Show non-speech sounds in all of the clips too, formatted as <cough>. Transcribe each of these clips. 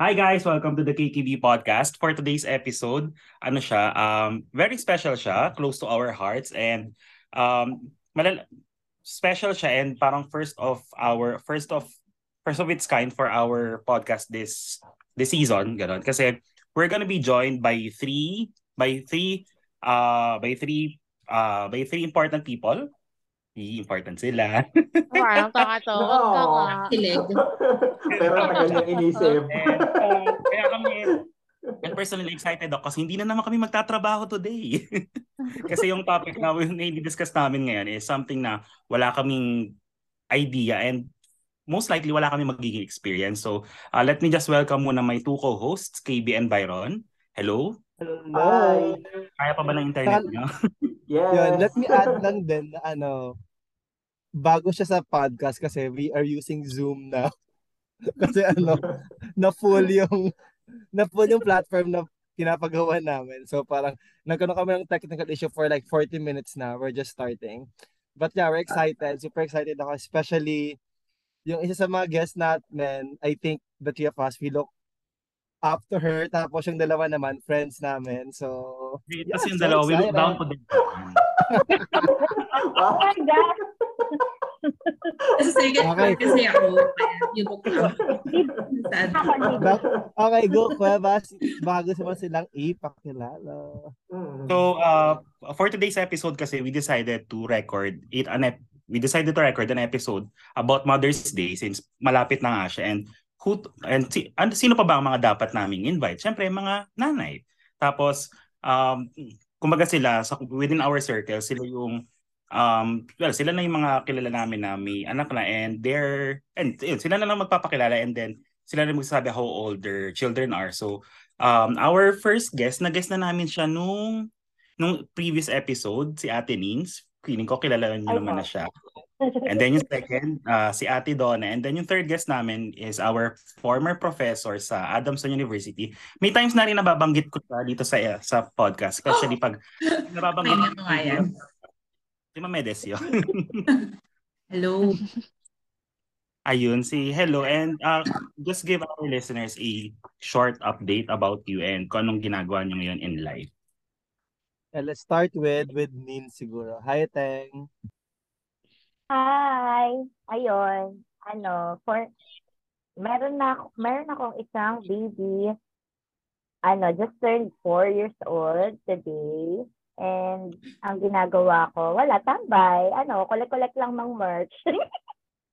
Hi guys, welcome to the KKB podcast. For today's episode, ano siya, um very special siya, close to our hearts and um malal- special siya and parang first of our first of first of its kind for our podcast this this season, ganun. Kasi we're gonna be joined by three by three uh by three uh by three important people. Hindi important sila. Parang kaka to. Huwag <laughs> ka Oo. nga. Kilig. <laughs> Pero tagal niyang inisip. And, kaya kami, and personally excited ako kasi hindi na naman kami magtatrabaho today. <laughs> kasi yung topic na i-discuss namin ngayon is something na wala kaming idea and most likely wala kami magiging experience. So, uh, let me just welcome muna my two co-hosts, KB and Byron. Hello? Hi. Kaya pa ba ng internet niyo? Yes. <laughs> Yun, let me add lang din na ano, bago siya sa podcast kasi we are using Zoom now. <laughs> kasi ano, na full yung na full yung platform na pinapagawa namin. So parang nagkaroon kami ng technical issue for like 40 minutes na. We're just starting. But yeah, we're excited. Super excited ako. Especially yung isa sa mga guests natin, I think the three of us, we look up to her. Tapos yung dalawa naman, friends namin. So, yeah, Kasi yung so dalawa, we look down to them. Oh my God! Kasi second Okay. kasi ako. Yung book lang. Okay, go, Cuevas. Bago naman silang ipakilala. Mm. So, uh, for today's episode kasi we decided to record it an ep- we decided to record an episode about Mother's Day since malapit na nga siya and who and si, and sino pa ba ang mga dapat naming invite? Syempre mga nanay. Tapos um kumbaga sila sa within our circle sila yung um well sila na yung mga kilala namin na may anak na and they're and yun, sila na lang magpapakilala and then sila na magsasabi how old their children are. So um our first guest na guest na namin siya nung nung previous episode si Ate Nins. Feeling ko kilala niyo naman na siya. And then yung second, uh, si Ate Donna. And then yung third guest namin is our former professor sa Adamson University. May times na rin nababanggit ko siya dito sa sa podcast. Especially pag <gasps> nababanggit ko nga yan. Si Mamedes yun. <laughs> Hello. Ayun, si hello. And uh, just give our listeners a short update about you and kung anong ginagawa niyo ngayon in life. Yeah, let's start with with Nin siguro. Hi, Teng. Hi! Ayun. Ano, for, meron na, ako- meron akong isang baby. Ano, just turned four years old today. And ang ginagawa ko, wala, tambay. Ano, collect-collect lang ng merch. <laughs>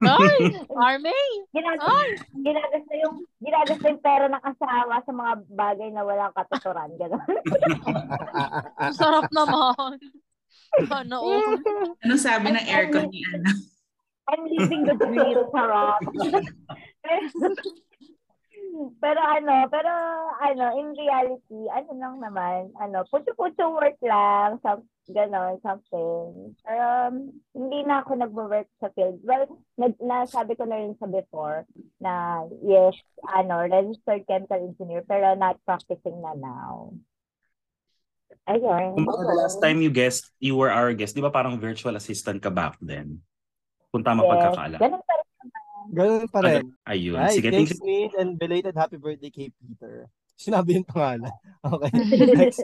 Ay, <laughs> Army! Ginag Ay! ginagasta yung ginagasta yung pera ng asawa sa mga bagay na walang katuturan gano'n. <laughs> Ang sarap naman. Ano, oh. Ano sabi ng aircon ni Ana? I'm living the dream, sarap. <laughs> pero ano, pero ano, in reality, ano lang naman, ano, puto-puto work lang, some, ganon, something. Um, hindi na ako nagwo-work sa field. Well, nag, nasabi ko na rin sa before na yes, ano, registered chemical engineer, pero not practicing na now. Ayun. Kung the last time you guest, you were our guest, di ba parang virtual assistant ka back then? Kung tama Yes, pagkakaala. ganun pa rin. Ganun pa rin. Ayun. Right, Sige, thank thanks, you. And belated happy birthday kay Peter. Sinabi yung pangalan. <laughs> Okay. <laughs> Next,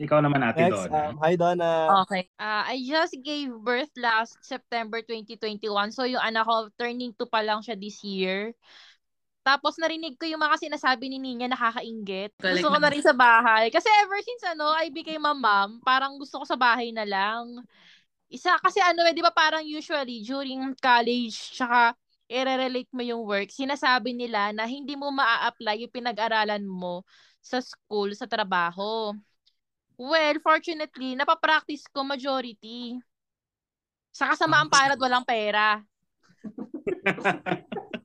Ikaw naman ate next Donna. um, hi, Donna. Okay. Uh, I just gave birth last September 2021. So yung anak ko, turning to pa lang siya this year. Tapos narinig ko yung mga sinasabi ni Ninya nakakaingit. Correct Gusto ko na rin sa bahay. Kasi ever since ano, I became a mom, parang gusto ko sa bahay na lang. Isa, kasi ano eh, di ba parang usually during college, tsaka i-relate mo yung work, sinasabi nila na hindi mo maa-apply yung pinag-aralan mo sa school, sa trabaho. Well, fortunately, napapractice ko majority. Sa kasamaang palad, walang pera. <laughs>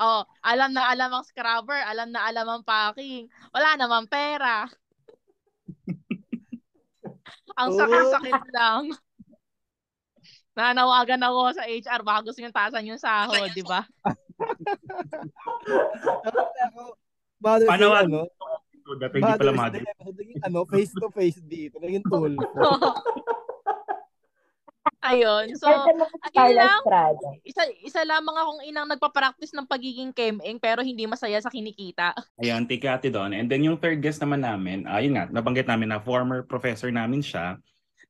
Oh, alam na alam ang scrubber, alam na alam ang packing. Wala namang pera. <laughs> ang Oh. sakit-sakit lang. <laughs> Nanawagan ako sa HR, baka gusto nyo tasan yung sahod, di ba? Ako, Mother's Day, Panawagan ano? That hindi pala Mother's. Day naging ano, face to face dito. Naging tool. <laughs> Ayun. So, ayun lang. Isa, isa lamang akong inang nagpa-practice ng pagiging kemeng pero hindi masaya sa kinikita. Ayun, you Ate Don. And then yung third guest naman namin, ayun nga, nabanggit namin na former professor namin siya.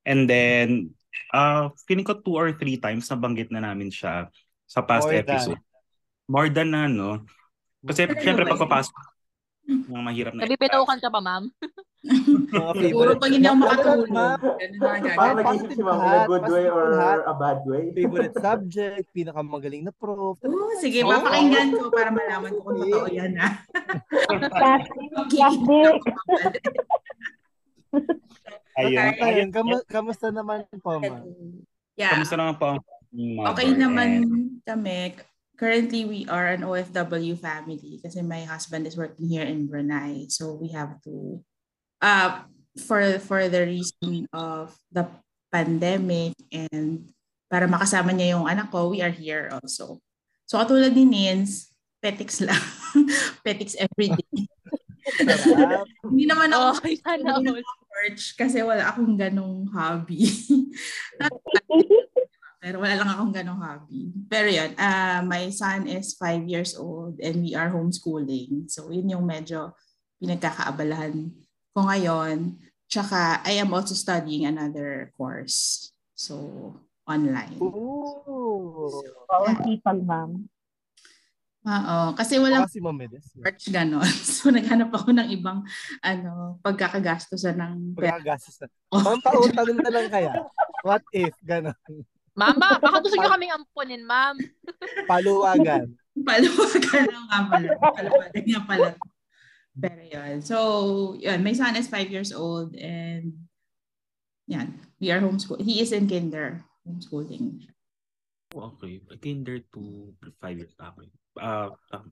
And then, uh, feeling ko two or three times nabanggit na namin siya sa past More than. episode. More than na, no? Kasi syempre pagpapasok ng mahirap na Nabipitokan ka pa, ma'am? <laughs> <laughs> Mga Siguro pag hindi ako makatulog. gagawin. nag-isip si Ma'am in a good way or a bad way? favorite subject, pinakamagaling na prof. Oo, sige, Oo. papakinggan ko para malaman ko kung totoo yan ha. Plastic. <laughs> <laughs> Ayun. Okay. Ayun, kam- kamusta naman po, ma? Yeah. Kamusta naman po? Okay naman And- kami. Currently, we are an OFW family kasi my husband is working here in Brunei. So we have to, uh, for, for the reason of the pandemic and para makasama niya yung anak ko, we are here also. So katulad ni Nins, petics lang. <laughs> petics every day. <laughs> Hindi naman ako Okay, sana church kasi wala akong ganong hobby. <laughs> Pero wala lang akong ganong hobby. Pero yun, uh, my son is five years old and we are homeschooling. So yun yung medyo pinagkakaabalahan ko ngayon. Tsaka I am also studying another course. So online. Ooh. Oo, ang sipag, ma'am. Oo, kasi walang Kasi mamedes. church ganon. <laughs> So naghanap ako ng ibang ano, pagkakagastusan ng na. <laughs> Oh. Ma'am, pautanong na lang kaya. What if? Ganon. Mama, baka gusto nyo kaming ampunin, ma'am. Paluwagan. <laughs> Paluwagan lang nga pala. Paluwagan nga pala. Pero yun. So, yun. My son is five years old and yan. We are homeschool. He is in kinder. Homeschooling. Okay. Kinder to five years. Okay. Uh, uh,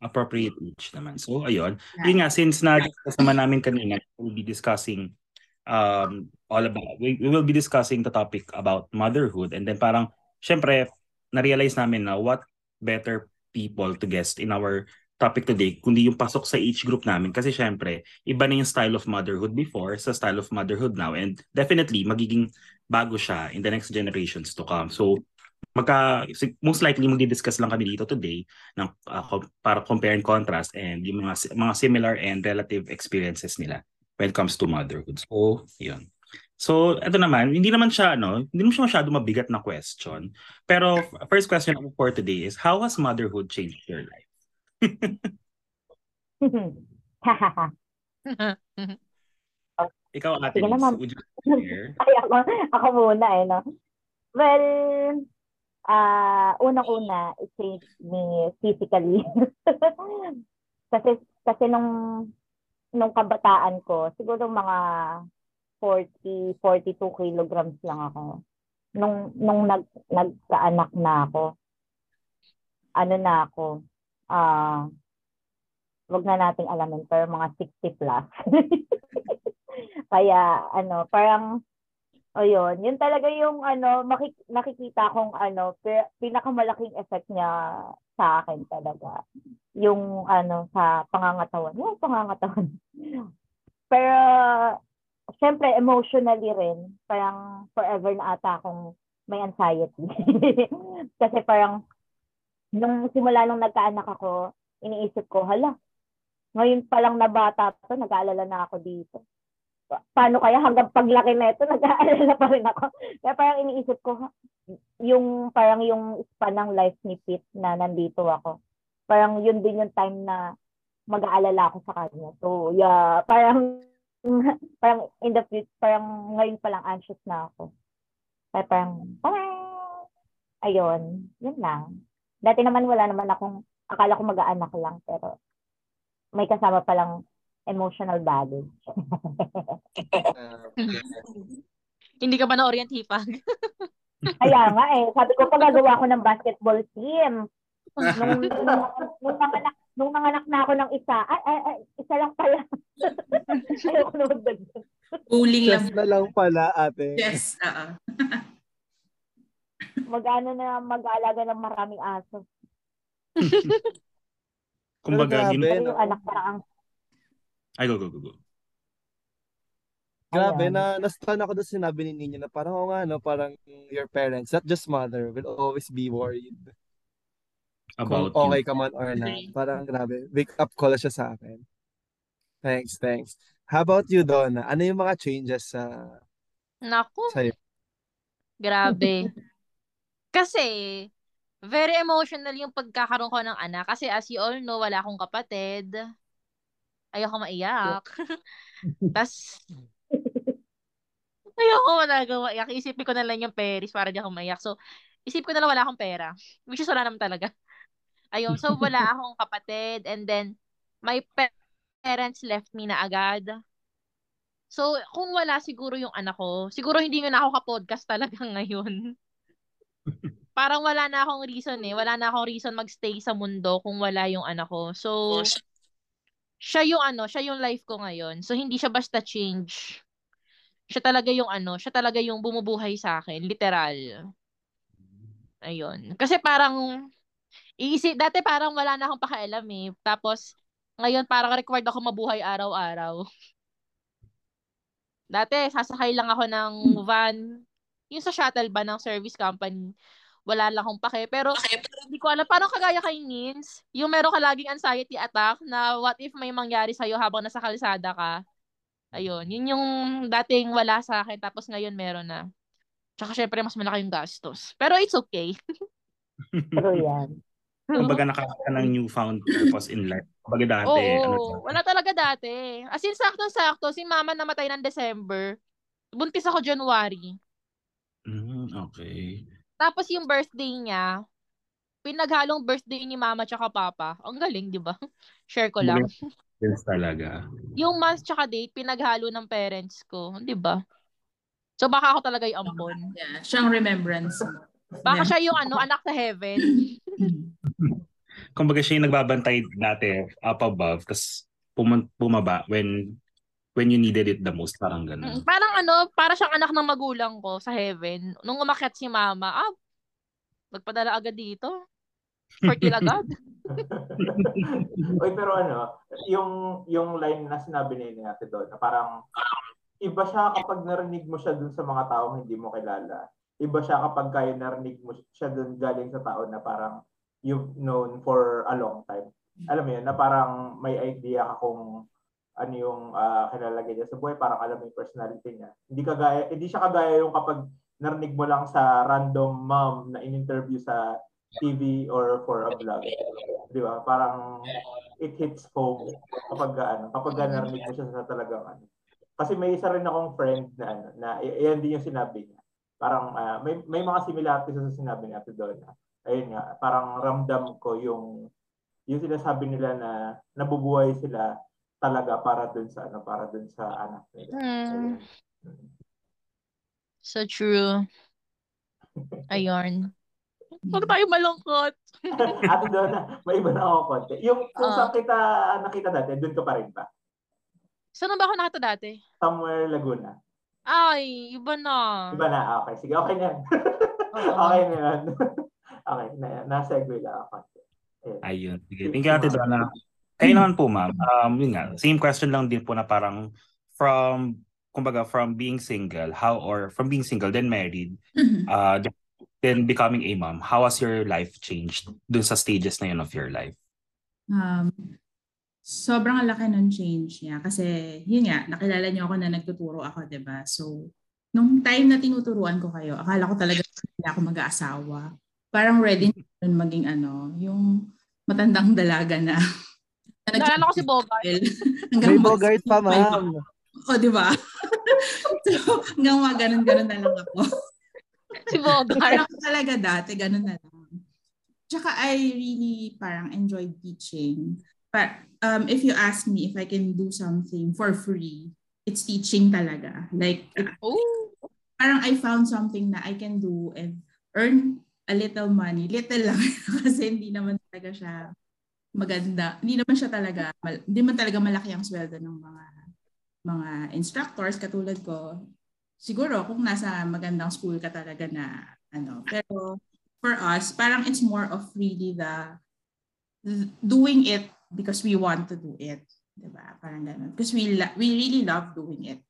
appropriate age naman. So, ayun. Yun nga, since na-discuss naman namin kanina, we'll be discussing um, all about, we, we will be discussing the topic about motherhood. And then parang, syempre, na-realize namin na what better people to guest in our topic today kundi yung pasok sa age group namin kasi syempre iba na yung style of motherhood before sa style of motherhood now and definitely magiging bago siya in the next generations to come so magka most likely magdi-discuss lang kami dito today ng uh, para compare and contrast and yung mga mga similar and relative experiences nila when it comes to motherhood. So, yun. So, ito naman, hindi naman siya ano, hindi naman siya masyado mabigat na question. Pero first question for today is how has motherhood changed your life? <laughs> Ikaw, Ate Sige naman. would you share? <laughs> Ay, ako, ako muna eh, no? Well, ah unang-una, it changed me physically. <laughs> kasi, kasi nung, nung kabataan ko, siguro mga 40, 42 kilograms lang ako. Nung, nung nag, nagkaanak na ako, ano na ako, ah, wag na nating alamin, pero mga 60 plus. <laughs> Kaya, ano, parang, o yun, yun talaga yung, ano, makik- nakikita kong, ano, pi- pinakamalaking effect niya sa akin talaga. Yung, ano, sa pangangatawan. Yung pangangatawan. <laughs> Pero, syempre, emotionally rin, parang forever na ata akong may anxiety. <laughs> Kasi parang, nung simula nung nagkaanak ako, iniisip ko, hala, ngayon pa lang na bata to, nag-aalala na ako dito. Pa- Paano kaya hanggang paglaki na ito, <laughs> nag-aalala pa rin ako. Kaya parang iniisip ko, yung parang yung span ng life ni Pete na nandito ako. Parang yun din yung time na mag-aalala ako sa kanya. So, yeah, parang <laughs> parang in the future, parang ngayon pa lang anxious na ako. Kaya parang, ah, ayun, yun lang. Dati naman wala naman akong, akala ko mag-aanak lang, pero may kasama palang emotional baggage. <laughs> <laughs> Hindi ka ba na orient hipag? <laughs> Kaya nga eh, sabi ko pagagawa ko ng basketball team. Nung, nung, nung, nanganak, nung nanganak na ako ng isa, ay, ay, ay isa lang pala. Ayoko na magdagdag. Bowling lang. Just na lang pala, ate. Yes. oo. Mag-ano na, mag-aalaga ng maraming aso. <laughs> Kumbaga, Pero grabe. Pero no? yung anak na ang ay, go, go, go, go. Grabe, Ayan. na na-stun ako doon sinabi ni Nino na parang, oo nga, no, parang your parents, not just mother, will always be worried About kung okay you. ka man or not. Parang grabe, wake up call siya sa akin. Thanks, thanks. How about you, Donna? Ano yung mga changes sa Naku, sa'yo? grabe. <laughs> Kasi, very emotional yung pagkakaroon ko ng anak. Kasi as you all know, wala akong kapatid. Ayoko maiyak. <laughs> Tapos, ayoko managawa iyak. Isipin ko na lang yung Paris para di ako maiyak. So, isip ko na lang wala akong pera. Which is wala naman talaga. Ayun. So, wala <laughs> akong kapatid. And then, my pa- parents left me na agad. So, kung wala siguro yung anak ko, siguro hindi nga na ako ka-podcast talaga <laughs> ngayon. Parang wala na akong reason eh. Wala na akong reason magstay sa mundo kung wala yung anak ko. So, siya yung ano, siya yung life ko ngayon. So, hindi siya basta change. Siya talaga yung ano, siya talaga yung bumubuhay sa akin. Literal. Ayun. Kasi parang, iisip, dati parang wala na akong pakialam eh. Tapos, ngayon parang required ako mabuhay araw-araw. Dati, sasakay lang ako ng van. Yung sa shuttle ba ng service company. Wala lang akong pake. Pero, hindi ko alam. Parang kagaya kay Nins, yung meron ka laging anxiety attack na what if may mangyari sa'yo habang nasa kalsada ka. Ayun. Yun yung dating wala sa akin. Tapos ngayon meron na. Tsaka syempre, mas malaki yung gastos. Pero it's okay. <laughs> True yan. Kumbaga nakaka ng newfound purpose in life. Kumbaga dati, Oo, ano, wala talaga dati. As in, sakto-sakto, si mama namatay ng December. Buntis ako January. Mm, okay. Tapos yung birthday niya, pinaghalong birthday ni mama tsaka papa. Ang galing, di ba? <laughs> Share ko lang. Yes, talaga. Yung month tsaka date, pinaghalo ng parents ko. Di ba? So baka ako talaga yung ampon. Yeah, siyang remembrance. Baka siya yung ano, anak sa heaven. <laughs> Kumbaga siya yung nagbabantay dati up above, tapos pum- bumaba when when you needed it the most. Parang Mm, gano'n. Parang ano, para siyang anak ng magulang ko sa heaven. Nung umakyat si mama, ah, nagpadala agad dito. Fertile agad. <laughs> Oy, pero ano, yung yung line na sinabi ni Ate doon, na parang iba siya kapag narinig mo siya dun sa mga taong hindi mo kilala. Iba siya kapag kaya narinig mo siya dun galing sa tao na parang you've known for a long time. Alam mo yun, na parang may idea ka kung ano yung uh, kilalagay niya sa buhay, parang alam mo yung personality niya. Hindi kagaya, hindi siya kagaya yung kapag narinig mo lang sa random mom na in-interview sa TV or for a vlog. Di ba? Parang it hits home kapag ano, kapag narinig mo siya sa talagang ano. Kasi may isa rin akong friend na ano, na yan din yung sinabi niya. Parang uh, may may mga similarities sa sinabi niya Ate Donna. Ayun nga, parang ramdam ko yung yung sinasabi nila na nabubuhay sila talaga para dun sa ano, para dun sa anak nila. Hmm. So true. Ayun. Huwag tayo malungkot. <laughs> Ate Donna, may iba na ako konti. Yung kung Ah. saan kita nakita dati, dun ka pa rin ba? Saan ba ako nakita dati? Somewhere Laguna. Ay, iba na. Iba na, Ah, okay. Sige, okay na yan. Oo. <laughs> okay na yan. <laughs> okay, na, na-segue lang ako. Ayun. Ayun. Sige. Thank you, Ate Donna. Kayo naman po, ma'am. Um, yun nga, same question lang din po na parang from, kumbaga, from being single, how, or from being single, then married, uh, then becoming a mom, how has your life changed dun sa stages na yun of your life? Um, sobrang laki ng change niya kasi yun nga, nakilala niyo ako na nagtuturo ako, 'di ba? So, nung time na tinuturuan ko kayo, akala ko talaga hindi ako mag-aasawa. Parang ready na nun maging ano, yung matandang dalaga na. <laughs> na Naalala ko si Bogart. <laughs> May Bogart pa, ma'am. O, di ba? <laughs> so, hanggang mga ganun-ganun na lang ako. Si Bogart. Parang talaga dati, ganun na lang. Tsaka I really parang enjoyed teaching. But um, if you ask me if I can do something for free, it's teaching talaga. Like, it, Oh. parang I found something na I can do and earn a little money. Little lang. <laughs> Kasi hindi naman talaga siya maganda. Hindi naman siya talaga, mal- hindi man talaga malaki ang sweldo ng mga mga instructors katulad ko. Siguro kung nasa magandang school ka talaga na ano. Pero for us, parang it's more of really the doing it because we want to do it. Diba? Parang ganun. Because we, lo- we really love doing it.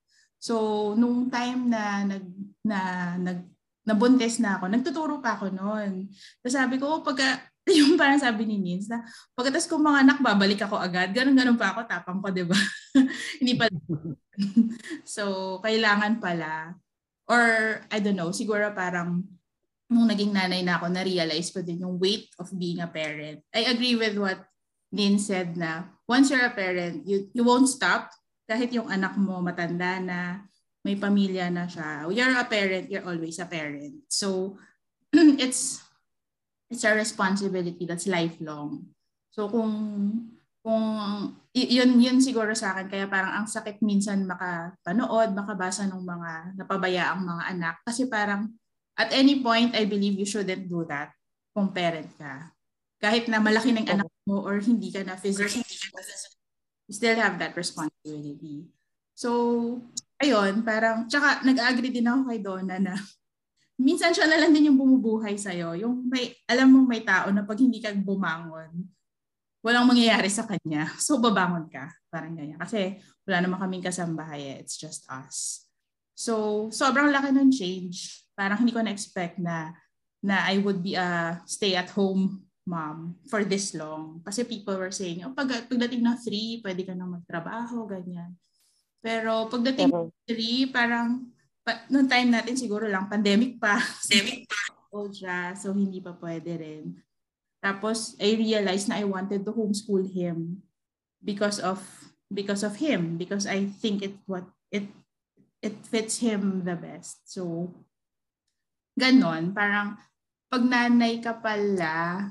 So, nung time na nag na nag nabuntis na ako, nagtuturo pa ako noon. Tapos sabi ko, oh, pagka, <laughs> yung parang sabi ni Nins na, pagkatas kong mga anak, babalik ako agad. Ganun-ganun pa ako, tapang pa, di ba? <laughs> Hindi pa. <laughs> so, kailangan pala, or I don't know, siguro parang nung naging nanay na ako, na-realize ko din yung weight of being a parent. I agree with what Nin said na once you're a parent, you, you won't stop kahit yung anak mo matanda na, may pamilya na siya. You're a parent, you're always a parent. So, <clears throat> it's it's a responsibility that's lifelong. So, kung kung yun yun siguro sa akin kaya parang ang sakit minsan makapanood, makabasa ng mga napabayaang mga anak kasi parang at any point I believe you shouldn't do that kung parent ka. Kahit na malaki ng anak mo or hindi ka na physically you still have that responsibility. So, ayun, parang, tsaka nag-agree din ako kay Donna na minsan siya na lang din yung bumubuhay sa'yo. Yung may, alam mong may tao na pag hindi ka bumangon, walang mangyayari sa kanya. <laughs> So, babangon ka. Parang ganyan. Kasi wala naman kaming kasambahay. Eh. It's just us. So, sobrang laki ng change. Parang hindi ko na-expect na na I would be a stay-at-home mom for this long. Kasi people were saying, oh, pag, pagdating na three, pwede ka nang magtrabaho, ganyan. Pero pagdating uh-huh. three, parang pa, noong time natin siguro lang, pandemic pa. Pandemic pa. <laughs> Old siya, so hindi pa pwede rin. Tapos, I realized na I wanted to homeschool him because of because of him because I think it what it it fits him the best. So ganon, parang pag nanay ka pala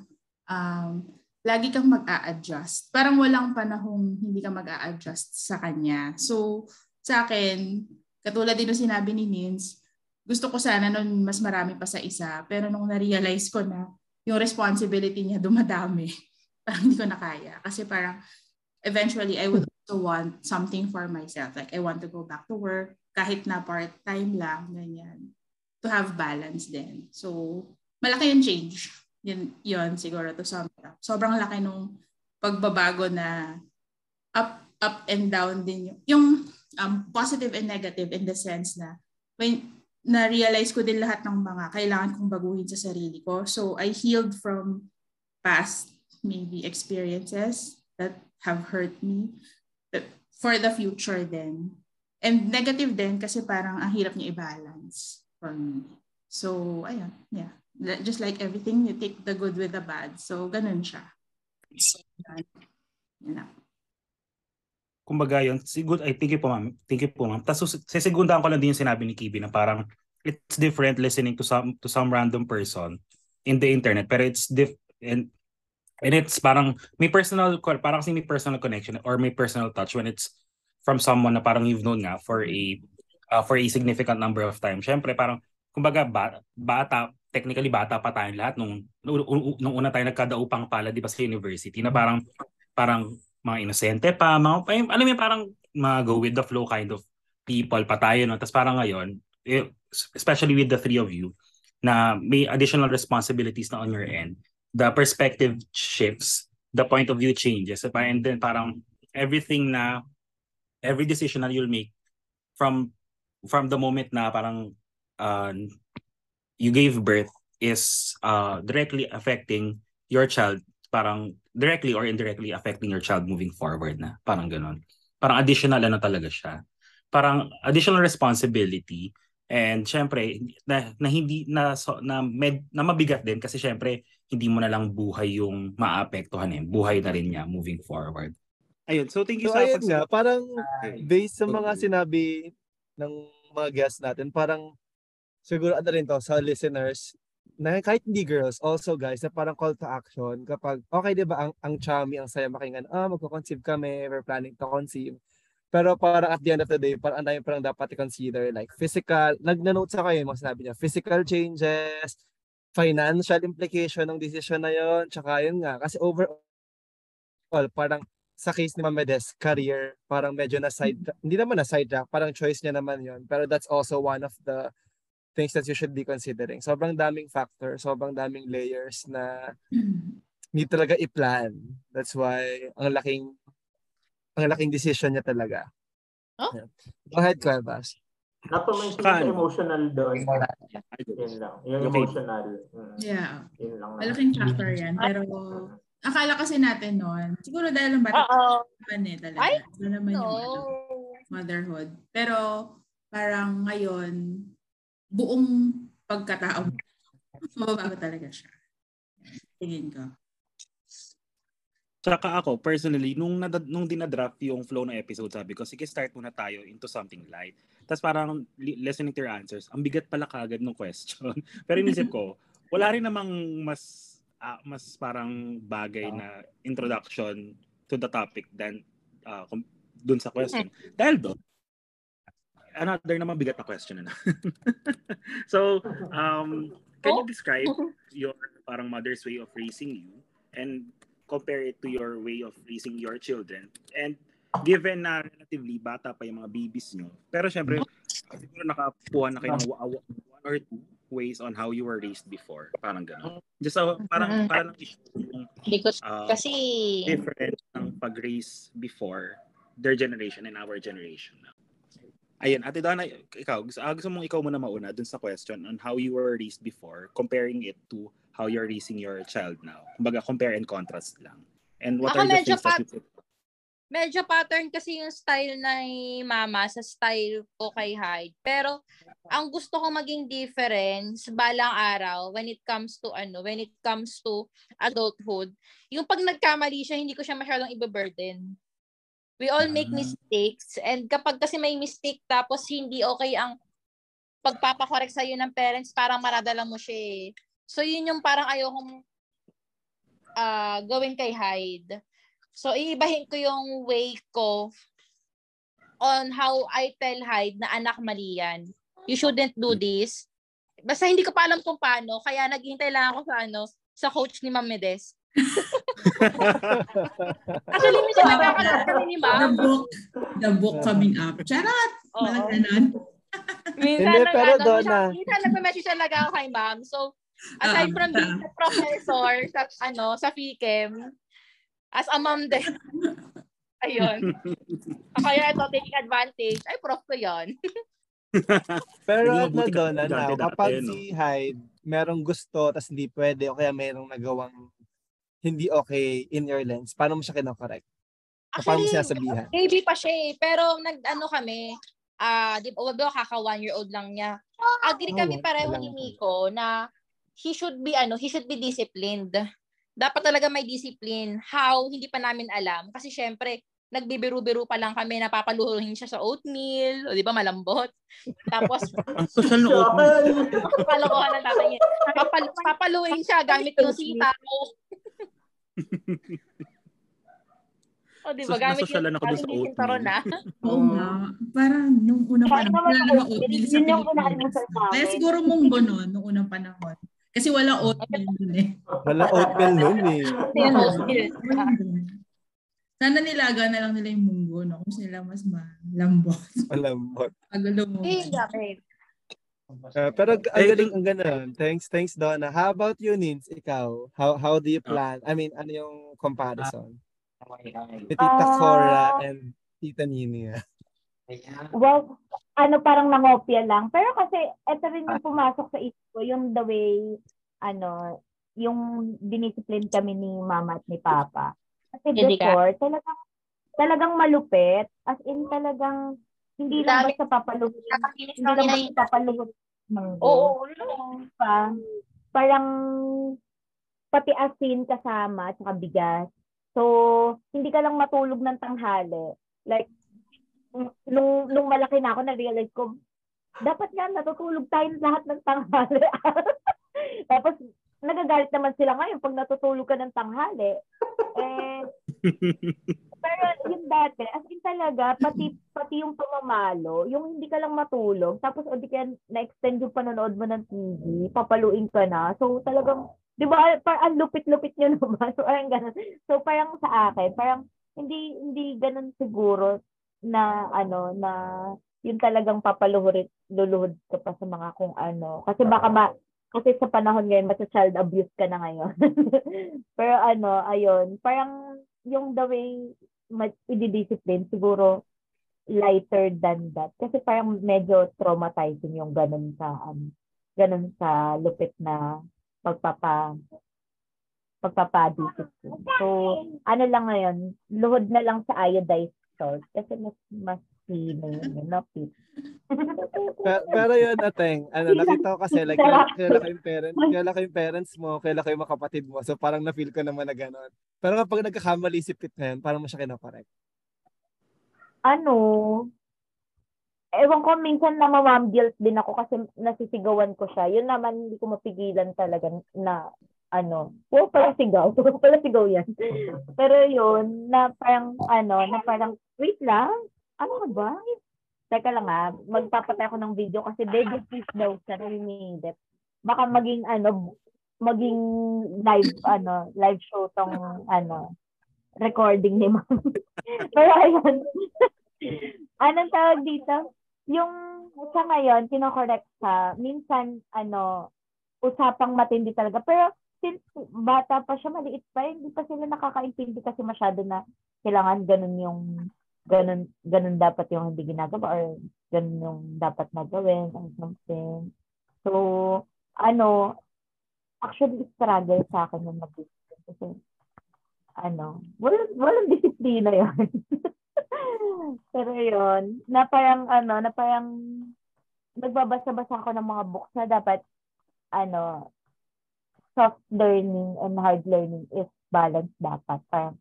um lagi kang mag-a-adjust. Parang walang panahong hindi ka mag-a-adjust sa kanya. So, sa akin, katulad din ng sinabi ni Nins, gusto ko sana nun mas marami pa sa isa. Pero nung na-realize ko na yung responsibility niya <laughs> dumadami, parang hindi ko na kaya. Kasi parang eventually I would also want something for myself. Like I want to go back to work kahit na part-time lang, ganyan. To have balance din. So, malaki yung change yun, yun siguro to sum up. Sobrang laki nung pagbabago na up up and down din yung, yung um, positive and negative in the sense na when na-realize ko din lahat ng mga kailangan kong baguhin sa sarili ko. So I healed from past maybe experiences that have hurt me for the future then. And negative din kasi parang ang hirap niya i-balance for me. So, ayun, yeah just like everything, you take the good with the bad. So, ganun siya. So, yan na. Kumbaga yun, siguro, ay, thank you po ma'am. Thank you po ma'am. Tapos, sisigundaan ko lang din yung sinabi ni Kibi na parang it's different listening to some to some random person in the internet pero it's diff and and it's parang may personal parang kasi may personal connection or may personal touch when it's from someone na parang you've known nga for a uh, for a significant number of time. Syempre parang kumbaga ba, bata technically bata pa tayong lahat nung nung una tayo nagkadaupang pala di ba sa university na parang parang mga inosente pa, mga alam mo parang mga go with the flow kind of people pa tayo no. Tapos parang ngayon, eh, especially with the three of you na may additional responsibilities na on your end, the perspective shifts, the point of view changes, and then parang everything na every decision that you'll make from from the moment na parang uh, you gave birth is uh, directly affecting your child, parang directly or indirectly affecting your child moving forward na. Parang ganun. Parang additional ano talaga siya. Parang additional responsibility and syempre na, na hindi na so, na med, na mabigat din kasi syempre hindi mo na lang buhay yung maapektuhan eh. Buhay na rin niya moving forward. Ayun, so thank you so, sa ayun nga, parang based sa mga sinabi ng mga guests natin, parang siguro ano rin to sa listeners na kahit hindi girls, also guys, na parang call to action kapag, okay, di ba, ang, ang chummy, ang saya makinggan, ah, magko-conceive kami, we're planning to conceive. Pero parang at the end of the day, parang ang dami parang dapat i-consider, like physical, nag-note sa kayo yung mga sinabi niya, physical changes, financial implication ng decision na yon tsaka yun nga, kasi overall, parang sa case ni Mamedes, career, parang medyo na side, hindi naman na side track, parang choice niya naman yon pero that's also one of the things that you should be considering. Sobrang daming factor, sobrang daming layers na hindi talaga i-plan. That's why ang laking ang laking decision niya talaga. Go ahead, Cuevas. Not to mention Saka yung ano? emotional doon. Yun lang. Yung Okay. emotional. Mm, Yeah. Yun lang. Malaking factor yan. Pero akala kasi natin noon, siguro dahil ang bata naman eh talaga. Ay, Ito naman yung ano, No. motherhood. Pero parang ngayon, buong pagkatao mo, mababago talaga siya. Tingin ko. Tsaka ako, personally, nung, nada, nung dinadraft yung flow ng episode, sabi ko, sige, start muna tayo into something light. Tapos parang li- listening to your answers, ang bigat pala kagad ng question. <laughs> Pero inisip ko, wala rin namang mas ah, mas parang bagay na introduction to the topic than uh, dun sa question. Dahil doon, another naman bigat na question na. <laughs> so, um, can you describe <laughs> your parang mother's way of raising you and compare it to your way of raising your children. And given na relatively bata pa yung mga babies nyo, pero syempre, siguro nakapuha na kayo ng one or two ways on how you were raised before. Parang gano'n. Just so, parang, Mhm. parang yung uh, kasi, difference ng pag-raise before their generation and our generation now. Ayun, Ate Donna, ikaw, gusto, ah, gusto mong ikaw muna mauna dun sa question on how you were raised before, comparing it to how you're raising your child now. Kumbaga, compare and contrast lang. And what Ako are the things that you medyo pattern kasi yung style na ni mama sa style ko kay Hyde. Pero, ang gusto ko maging difference balang araw when it comes to ano, when it comes to adulthood, yung pag nagkamali siya, hindi ko siya masyadong ibe-burden. We all make Ah. mistakes and kapag kasi may mistake tapos hindi okay ang pagpapakorek sa'yo ng parents, parang maradala mo siya eh. So, yun yung parang ayokong ah gawin kay Hyde. So, iibahin ko yung way ko on how I tell Hyde na anak mali yan. You shouldn't do this. Basta hindi ko pa alam kung paano, kaya naghihintay lang ako sa ano, sa coach ni Ma'am Medes. <laughs> Actually, minsan nagkakalat kami ni The Ma'am. book, the book coming up. Charot! Walang ganon. Minsan, Hindi, pero ano, Donna. siya- minsan nagme-message talaga ako kay Ma'am. So, aside Oo. from being a professor sa, ano, sa FICEM, as a mom din. Ayun. <laughs> Kaya ito, taking advantage. Ay, prof ko yon. <laughs> Pero ano mabuti ka doon, ano, kapag no? si Hyde merong gusto tas hindi pwede o kaya merong nagawang hindi okay in your lens, paano mo siya kinokorek? O paano mo Actually, sinasabihan? baby pa siya eh. Pero nag-ano kami, ah, di ba, wag kaka one year old lang niya. Agree Oh, kami pareho ni. Miko na he should be ano, he should be disciplined. Dapat talaga may discipline. How? Hindi pa namin alam. Kasi syempre, nagbibiru-biru pa lang kami, napapaluhurin siya sa oatmeal, o di ba, malambot. Tapos, <laughs> Ang social <laughs> na oatmeal. Kalokohan ng tatay niya. Papal papaluin siya gamit yung sita ko. <laughs> o, di ba? So, Gamit nasosyalan ako sa oatmeal. na. <laughs> Oo nga. Parang nung unang panahon, naman wala ako, namang oatmeal sa Pilipinas. Kaya siguro munggo noon, nung unang panahon. Kasi wala oatmeal nun eh. Wala oatmeal nun eh. Sana nilaga na lang nila yung munggo, no? Kung sila mas malambot. Malambot. Pagulo mo. Eh, okay. Uh, pero ang galing, ang ganun. Thanks, thanks Donna. How about you, Nins? Ikaw, how how do you plan? I mean, ano yung comparison? Ni Tita Ah. Cora and Tita Nini. Well, ano parang nangopya lang. Pero kasi ito rin yung pumasok sa isip ko, yung the way, ano, yung diniscipline kami ni mama at ni papa. Kasi before, talagang, talagang malupit. As in talagang, hindi lang Dami. basta. Nakakinis Hindi lang basta papaluhin. ng Oo, pa, parang pati asin kasama at saka bigas. So, hindi ka lang matulog ng tanghali. Like, nung, nung malaki na ako, na-realize ko, dapat nga natutulog tayo lahat ng tanghali. <laughs> Tapos, nagagalit naman sila ngayon pag natutulog ka ng tanghali. Eh, <laughs> pero yung dati, as in talaga, pati, pati yung pamamalo, yung hindi ka lang matulog, tapos o ka na-extend yung panonood mo ng TV, papaluin ka na. So talagang, di ba, parang ang lupit-lupit nyo <laughs> naman. So parang ganun. So parang sa akin, parang hindi hindi ganun siguro na ano na yun talagang papaluhurit luluhod ka pa sa mga kung ano kasi baka ma, kasi sa panahon ngayon mas child abuse ka na ngayon <laughs> pero ano ayun parang yung the way i-discipline siguro lighter than that. Kasi parang medyo traumatizing yung ganun sa, um, ganun sa lupit na pagpapa pagpapadisip ko. So, ano lang ngayon, luhod na lang sa iodized salt kasi mas mas sino yun, no? Pit. pero, pero yun, ateng, ano, nakita ko kasi, like, kaya, kaya <laughs> kayong parents, kaya kayong parents mo, kaya kayong mga kapatid mo, so parang na-feel ko naman na gano'n. Pero kapag nagkakamali si Pit na yun, parang mo siya kinakorek. Ano, ewan ko, minsan na mom guilt din ako kasi nasisigawan ko siya. Yun naman, hindi ko mapigilan talaga na ano, wow, pala sigaw. <laughs> pala sigaw yan. Pero yun, na parang, ano, na parang, wait lang, ano ba? Teka lang ha, magpapatay ako ng video kasi baby please daw sa naninindet. Baka maging, ano, maging live, ano, live show tong, ano, recording ni ma'am. <laughs> Pero ayun, <laughs> anong tawag dito? Yung sa ngayon, kinokorek sa, minsan, ano, usapang matindi talaga. Pero since bata pa siya, maliit pa, hindi pa sila nakakaintindi kasi masyado na kailangan ganun yung ganun, ganun dapat yung hindi ginagawa or ganun yung dapat na gawin or something. So, ano, actually struggle sa akin yung mag kasi ano, walang, walang disiplina <laughs> yun. Pero yun, na parang ano, na parang nagbabasa-basa ako ng mga books na dapat ano, soft learning and hard learning is balance dapat. Parang,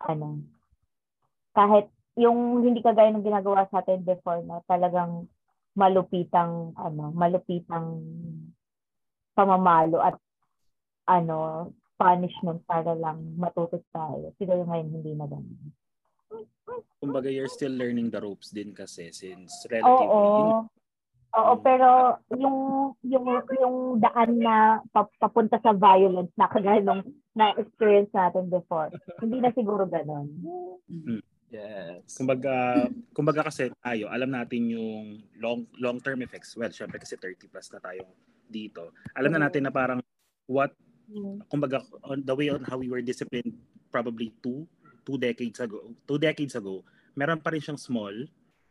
ano, kahit yung hindi kagaya ng ginagawa sa atin before na talagang malupitang, ano, malupitang pamamalo at ano, punishment para lang matuto tayo. Siguro ngayon hindi na ganun. Kumbaga, you're still learning the ropes din kasi since relatively, Oo. Oo, pero yung yung yung daan na papunta sa violence na kagaya nung na-experience natin before. Hindi na siguro ganoon. Mm. Yes. Kumbaga, kumbaga kasi tayo, alam natin yung long long-term effects. Well, syempre kasi 30 plus na tayo dito. Alam na natin na parang what kumbaga on the way on how we were disciplined probably two two decades ago, two decades ago, meron pa rin siyang small,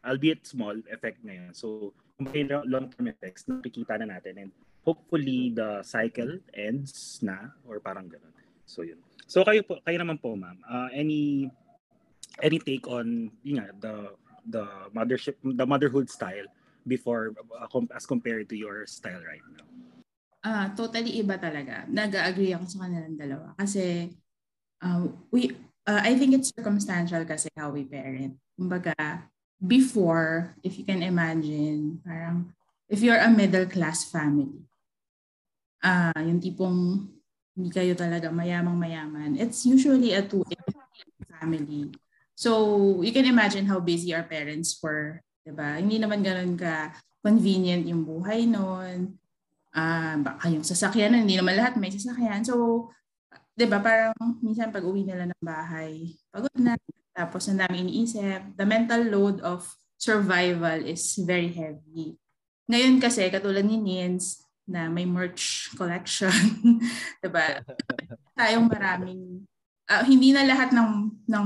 albeit small effect ngayon. So, may long-term effects na nakikita na natin and hopefully the cycle ends na or parang ganun. So yun. So kayo po, kayo naman po ma'am, uh, any any take on yun nga, the the mothership the motherhood style before uh, as compared to your style right now? Ah, totally iba talaga. Nag-agree ako sa kanilang dalawa kasi uh, we uh, I think it's circumstantial kasi how we parent. Kumbaga, before, if you can imagine, parang if you're a middle class family, ah uh, yung tipong hindi kayo talaga mayamang mayaman, it's usually a two family. So, you can imagine how busy our parents were, 'di ba? Hindi naman ganoon ka convenient yung buhay noon. Ah, uh, baka yung sasakyan, hindi naman lahat may sasakyan. So, 'di ba, parang minsan pag uwi nila ng bahay, pagod na, tapos ang dami iniisip. The mental load of survival is very heavy. Ngayon kasi, katulad ni Nins, na may merch collection, <laughs> diba? <laughs> Tayong maraming, uh, hindi na lahat ng, ng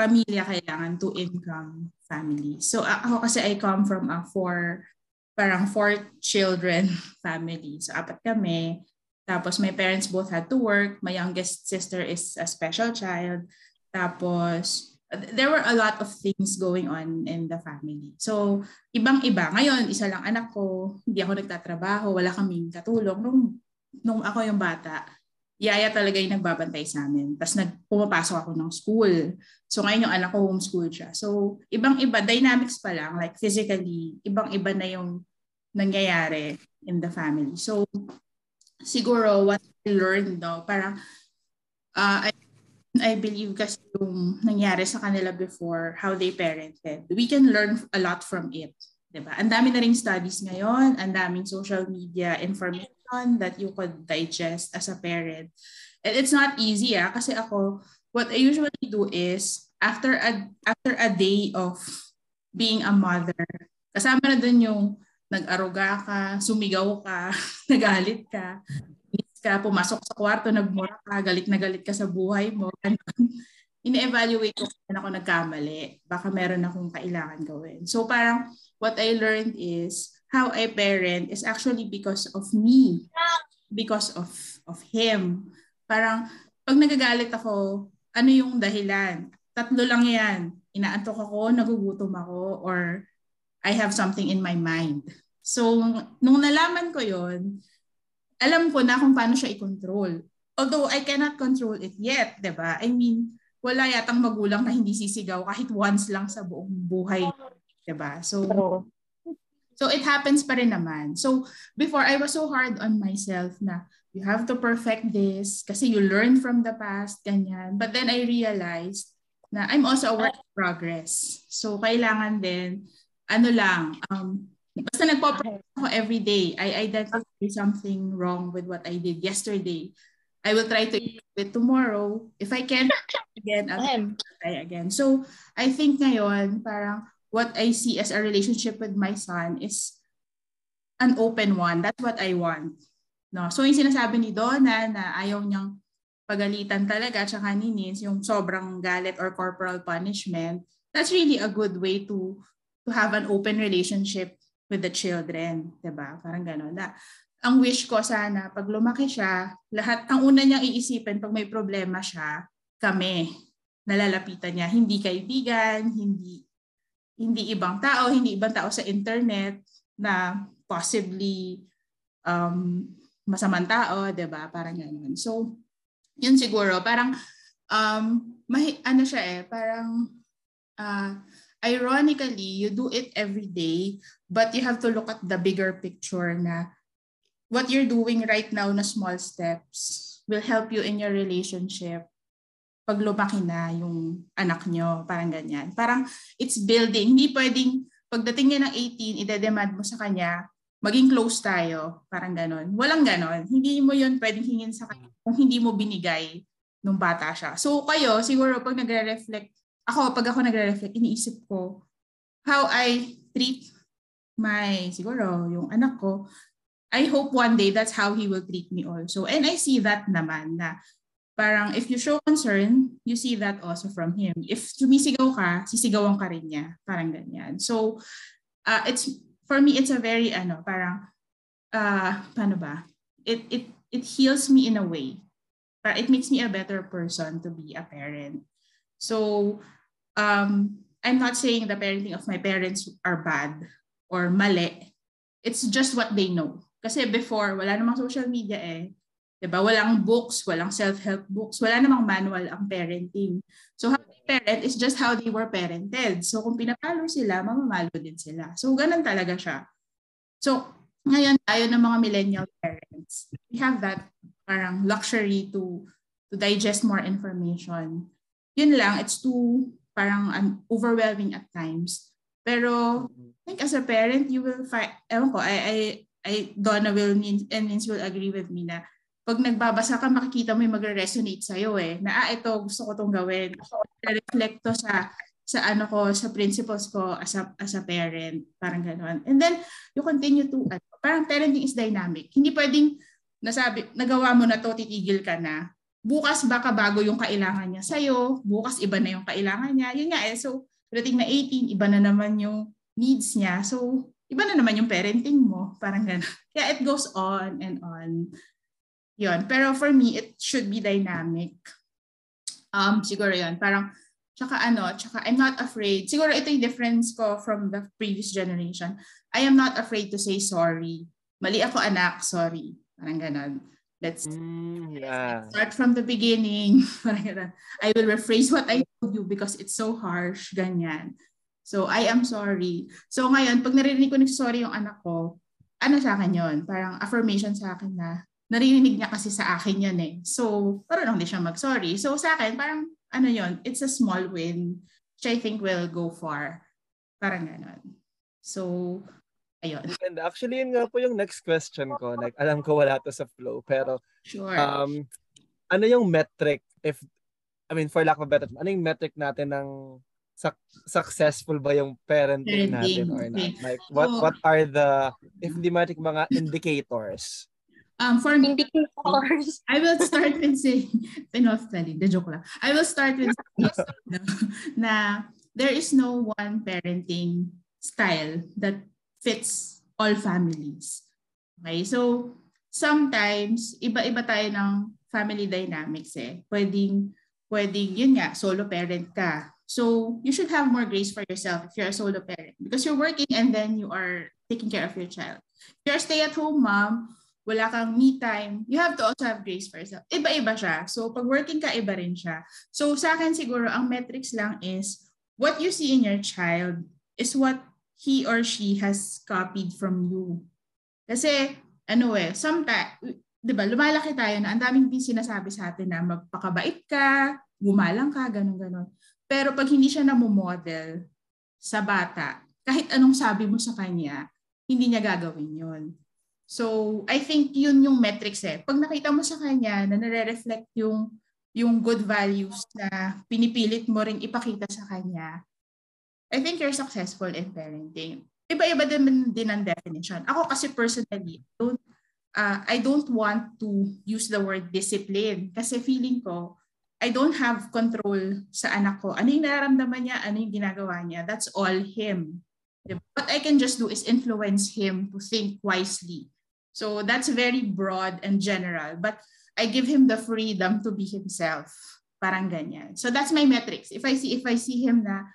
pamilya kailangan to income family. So ako kasi I come from a four, parang four children <laughs> family. So apat kami. Tapos my parents both had to work. My youngest sister is a special child. Tapos there were a lot of things going on in the family. So, ibang-iba. Ngayon, isa lang anak ko, hindi ako nagtatrabaho, wala kaming katulong. Nung, nung ako yung bata, yaya talaga yung nagbabantay sa amin. Tapos nagpumapasok ako ng school. So ngayon yung anak ko homeschool siya. So ibang-iba, dynamics pa lang, like physically, ibang-iba na yung nangyayari in the family. So siguro what I learned, no, parang uh, I I believe kasi yung nangyari sa kanila before, how they parented, we can learn a lot from it. Diba? Ang dami na ring studies ngayon, ang daming social media information that you could digest as a parent. And it's not easy ah, kasi ako, what I usually do is, after a, after a day of being a mother, kasama na dun yung nag-aruga ka, sumigaw ka, <laughs> nagalit ka, ka, pumasok sa kwarto, nagmura ka, galit na galit ka sa buhay mo. <laughs> ine-evaluate ko kung ako nagkamali. Baka meron akong kailangan gawin. So parang what I learned is how I parent is actually because of me. Because of of him. Parang pag nagagalit ako, ano yung dahilan? Tatlo lang yan. Inaantok ako, nagugutom ako, or I have something in my mind. So, nung nalaman ko yon alam ko na kung paano siya i-control. Although I cannot control it yet, 'di ba? I mean, wala yatang magulang na hindi sisigaw kahit once lang sa buong buhay, 'di ba? So So it happens pa rin naman. So before I was so hard on myself na you have to perfect this kasi you learn from the past, ganyan. But then I realized na I'm also a work in progress. So kailangan din, ano lang, um, basta nagpo-progress ako every day. I identify something wrong with what I did yesterday. I will try to improve it tomorrow. If I can, again, I'll try again. So, I think ngayon, parang what I see as a relationship with my son is an open one. That's what I want. No? So, yung sinasabi ni Donna na ayaw niyang pagalitan talaga tsaka ni Nins, yung sobrang galit or corporal punishment, that's really a good way to to have an open relationship with the children, ba? Parang gano'n. Na, ang wish ko sana, pag lumaki siya, lahat, ang una niyang iisipin pag may problema siya, kami, nalalapitan niya. Hindi kaibigan, hindi hindi ibang tao, hindi ibang tao sa internet na possibly um, masamang tao, 'di ba? Parang ganoon. So, yun siguro, parang um, may, ano siya eh, parang uh, ironically, you do it every day, but you have to look at the bigger picture na what you're doing right now na small steps will help you in your relationship pag lumaki na yung anak nyo, parang ganyan. Parang it's building. Hindi pwedeng pagdating niya ng 18, ide-demand mo sa kanya, maging close tayo, parang ganon. Walang ganon. Hindi mo yun pwedeng hingin sa kanya kung hindi mo binigay nung bata siya. So kayo, siguro pag nagre-reflect, ako, pag ako nagre-reflect, iniisip ko how I treat my, siguro, yung anak ko, I hope one day that's how he will treat me also. And I see that naman na parang if you show concern, you see that also from him. If sumisigaw ka, sisigawan ka rin niya. Parang ganyan. So, uh, it's, for me, it's a very, ano, parang, uh, paano ba? It, it, it heals me in a way. It makes me a better person to be a parent. So, um, I'm not saying the parenting of my parents are bad or mali. It's just what they know. Kasi before, wala namang social media eh. 'Di ba? Walang books, walang self-help books, wala namang manual ang parenting. So how they parent is just how they were parented. So kung pinapalo sila, mamamalo din sila. So ganun talaga siya. So ngayon tayo ng mga millennial parents, we have that parang luxury to to digest more information. Yun lang, it's too parang um, overwhelming at times. Pero I think as a parent, you will find, ewan ko, I, I, I, Donna will and Nins will agree with me na pag nagbabasa ka, makikita mo yung magre-resonate sa'yo eh. Na, ah, ito, gusto ko tong gawin. Reflect to sa, sa ano ko, sa principles ko as a, as a parent. Parang gano'n. And then, you continue to, ano, parang parenting is dynamic. Hindi pwedeng, nasabi, nagawa mo na to, titigil ka na. Bukas baka bago yung kailangan niya sa'yo. Bukas iba na yung kailangan niya. Yun nga eh. So, pagdating na 18, iba na naman yung needs niya. So, iba na naman yung parenting mo. Parang gano'n. Kaya it goes on and on. Yun. Pero for me, it should be dynamic. Um, siguro yun. Parang, tsaka ano, tsaka I'm not afraid. Siguro ito yung difference ko from the previous generation. I am not afraid to say sorry. Mali ako anak, sorry. Parang ganon. Let's Mm, yeah. start from the beginning. <laughs> Parang ganon. I will rephrase what I told you because it's so harsh. Ganyan. So, I am sorry. So, ngayon, pag narinig ko nagsorry yung anak ko, ano sa akin yon Parang affirmation sa akin na narinig niya kasi sa akin yan eh. So, parang hindi siya mag-sorry. So, sa akin, parang ano yon it's a small win which I think will go far. Parang ganon. So, ayun. And actually, yun nga po yung next question ko. Like, alam ko wala to sa flow, pero Sure. um, ano yung metric if I mean for lack of a better term, ano yung metric natin ng suc- successful ba yung parenting natin Parenting, or not? Like what So- what are the if hindi matik mga indicators? Um, for me. <laughs> I will start with saying, pinoftelling, the joke lang. I will start with <laughs> na there is no one parenting style that fits all families. Okay, so sometimes, iba-iba tayo ng family dynamics eh. Pwedeng, pwedeng, yun nga, solo parent ka. So, you should have more grace for yourself if you're a solo parent because you're working and then you are taking care of your child. If you're a stay-at-home mom, wala kang me time, you have to also have grace for yourself. Iba-iba siya. So, pag working ka, iba rin siya. So, sa akin siguro, ang metrics lang is what you see in your child is what he or she has copied from you. Kasi, ano eh, sometimes, di ba, lumalaki tayo na ang daming din sinasabi sa atin na magpakabait ka, gumalang ka, ganun-ganun. Pero pag hindi siya namomodel sa bata, kahit anong sabi mo sa kanya, hindi niya gagawin yun. So, I think yun yung metrics eh. Pag nakita mo sa kanya na nare-reflect yung yung good values na pinipilit mo ring ipakita sa kanya, I think you're successful in parenting. Iba-iba din, din ang definition. Ako kasi personally, don't, uh, I don't want to use the word discipline kasi feeling ko, I don't have control sa anak ko. Ano yung nararamdaman niya, ano yung ginagawa niya, that's all him. What I can just do is influence him to think wisely So that's very broad and general. But I give him the freedom to be himself. Parang ganyan. So that's my metrics. If I see if I see him na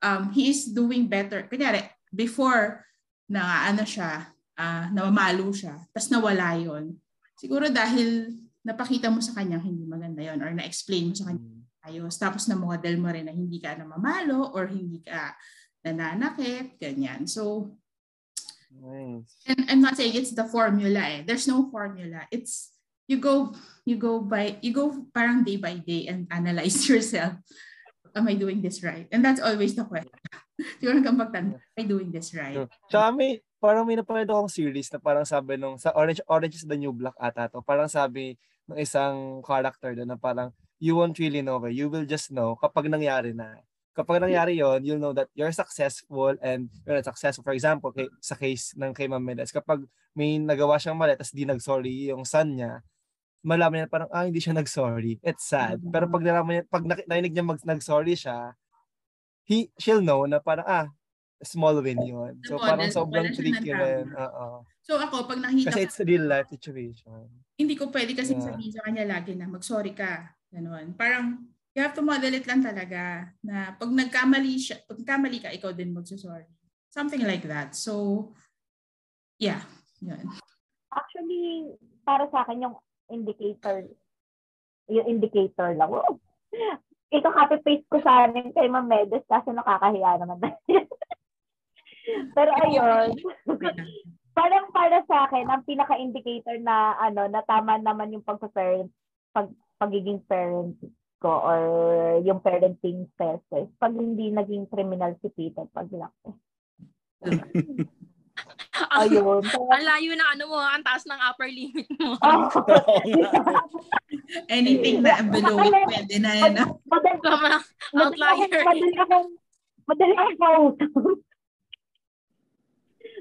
um, he is doing better. Kunyari, before na ano siya, uh, namamalo siya, tapos nawala yon Siguro dahil napakita mo sa kanya hindi maganda yon or na-explain mo sa kanya hmm. ayos. Tapos na-model mo rin na hindi ka namamalo or hindi ka nananakit, ganyan. So, Nice. And I'm not saying it's the formula eh. There's no formula. It's you go you go by you go parang day by day and analyze <laughs> yourself. Am I doing this right? And that's always the question. <laughs> Siguro kang pagtanong, am I doing this right? Tsaka may, parang may napanood akong series na parang sabi nung, sa Orange, Orange is the New Black ata to, parang sabi ng isang character doon na parang, you won't really know, you will just know kapag nangyari na kapag nangyari yon you'll know that you're successful and you're not successful. For example, kay, sa case ng kay Ma'am Medes, kapag may nagawa siyang mali tapos di nag-sorry yung son niya, malaman niya parang, ah, hindi siya nag-sorry. It's sad. Pero pag nalaman niya, pag narinig niya mag, nag-sorry siya, he, she'll know na parang, ah, small win yun. So, parang sobrang tricky rin. Oo. So, ako, pag nakita Kasi it's real life situation. Hindi ko pwede kasi yeah. sabihin sa kanya lagi na mag-sorry ka. Ganon. Parang, you have to model it lang talaga na pag nagkamali siya, pag nagkamali ka, ikaw din magsusorry. Something like that. So, yeah. Yun. Actually, para sa akin yung indicator, yung indicator lang. Oh, ito copy-paste ko sa amin kay Ma'am Medes kasi nakakahiya naman. <laughs> Pero ayun, <laughs> parang para sa akin, ang pinaka-indicator na ano, na tama naman yung pag-parent, pag, pagiging parent ko or yung parenting process pag hindi naging criminal si Peter pag laki. <laughs> Ayun. ang layo ng ano mo, ang taas ng upper limit mo. Oh. <laughs> <laughs> Anything na below it, pwede na yan. Madali, outlier. Madali akong, madali akong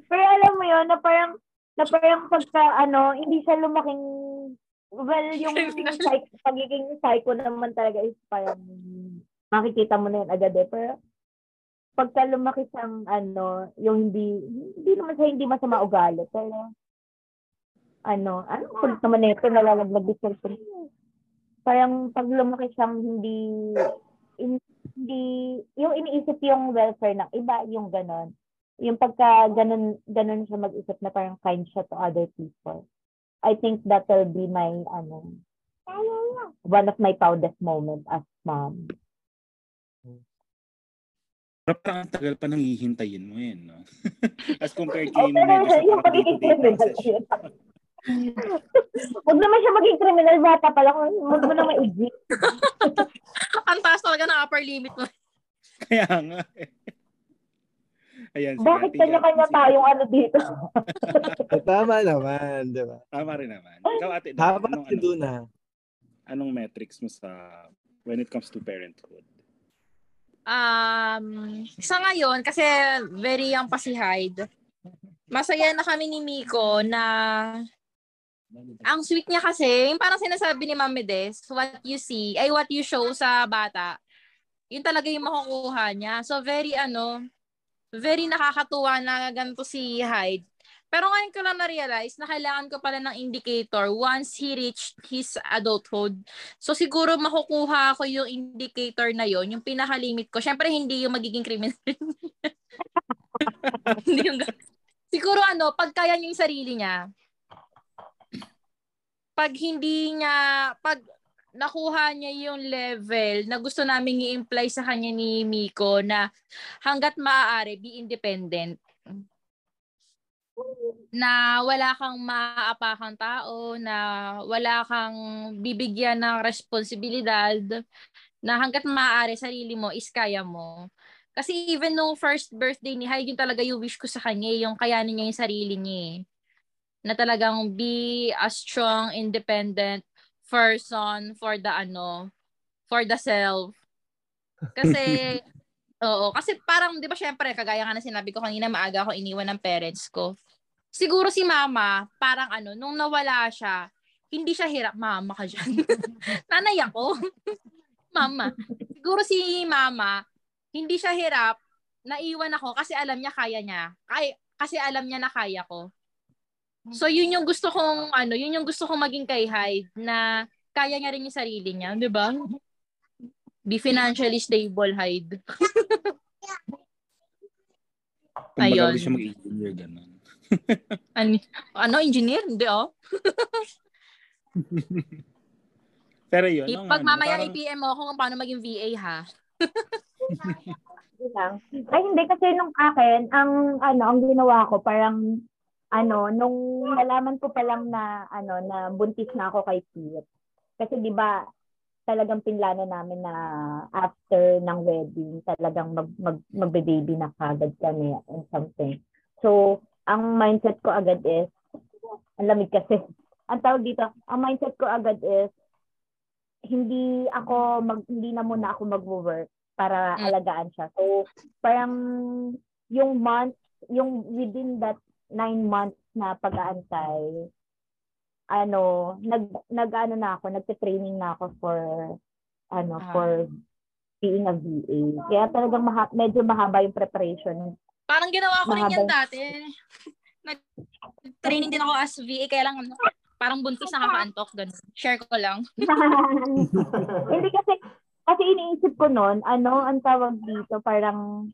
Pero alam mo yun, na parang, na parang pagka, ano, hindi siya lumaking Well, yung psych, pagiging psycho naman talaga is parang makikita mo na yun agad eh. Pero pagka lumaki siyang ano, yung hindi, hindi naman siya hindi masama ugali. Pero ano, ano kulit naman nito nalalaglag din sa Parang pag lumaki siyang hindi, hindi, yung iniisip yung welfare ng iba, yung ganon. Yung pagka ganon, ganon siya mag-isip na parang kind siya to other people. I think that will be my ano one of my proudest moment as mom. Pero ang tagal pa nang hihintayin mo yun, no? <laughs> As compared kay pero yung pagiging criminal Huwag naman siya maging criminal bata pala. Huwag mo na maigi. <laughs> ang taas talaga ng upper limit mo. Kaya nga. Eh. Ayan, Bakit kanya-kanya tayong ano dito? <laughs> Tama naman, di ba? Tama rin naman. Ikaw ate, Tama anong, ano, na. Anong metrics mo sa when it comes to parenthood? Um, sa ngayon, kasi very young pa si Hyde, masaya na kami ni Miko na Ang sweet niya kasi, yung parang sinasabi ni Mami Des, what you see, ay what you show sa bata, yun talaga yung makukuha niya. So very ano, very nakakatuwa na ganito si Hyde. Pero ngayon ko lang na-realize na kailangan ko pala ng indicator once he reached his adulthood. So siguro makukuha ko yung indicator na yon yung pinaka-limit ko. Syempre hindi yung magiging criminal. <laughs> hindi yung Siguro ano, pag kaya niya yung sarili niya, pag hindi niya, pag nakuha niya yung level na gusto namin i-imply sa kanya ni Miko na hanggat maaari, be independent na wala kang maaapakang tao, na wala kang bibigyan ng responsibilidad, na hanggat maaari sarili mo is kaya mo. Kasi even nung first birthday ni Hyde, yun talaga yung wish ko sa kanya, yung kayanin niya yung sarili niya. Eh. Na talagang be a strong, independent person for the ano, for the self. Kasi, <laughs> oo, kasi parang, di ba syempre, kagaya nga na sinabi ko kanina, maaga ako iniwan ng parents ko siguro si mama, parang ano, nung nawala siya, hindi siya hirap. Mama ka dyan. <laughs> Nanay ako. <laughs> mama. Siguro si mama, hindi siya hirap. Naiwan ako kasi alam niya kaya niya. Kay, kasi alam niya na kaya ko. So yun yung gusto kong ano, yun yung gusto kong maging kay Hyde na kaya niya rin yung sarili niya, 'di ba? Be financially stable, Hyde. <laughs> Ayun. siya mag-engineer, gano'n <laughs> ano, ano, engineer? Hindi, oh. <laughs> Pero yun. I- pag ano, mamaya parang... IPM mo ako kung paano maging VA, ha? Ay, hindi kasi nung akin, ang ano, ang ginawa ko parang ano, nung nalaman ko pa lang na ano na buntis na ako kay Pete. Kasi 'di ba talagang pinlano namin na after ng wedding, talagang mag, mag magbe-baby na kagad kami and something. So, ang mindset ko agad is, ang lamig kasi. <laughs> Ang tawag dito, ang mindset ko agad is, hindi ako mag hindi na muna ako magwo-work para mm. alagaan siya. So parang yung month, yung within that nine months na pag-aantay, ano, nag nag ano na ako, nagte-training na ako for ano, uh for being a VA. Kaya talagang maha, medyo mahaba yung preparation Parang ginawa ko rin yan dati. <laughs> Nag-training din ako as VA, kaya lang ano, parang buntis nakakaantok. Ganun. Share ko lang. <laughs> <laughs> Hindi kasi, kasi iniisip ko noon, ano, ang tawag dito, parang,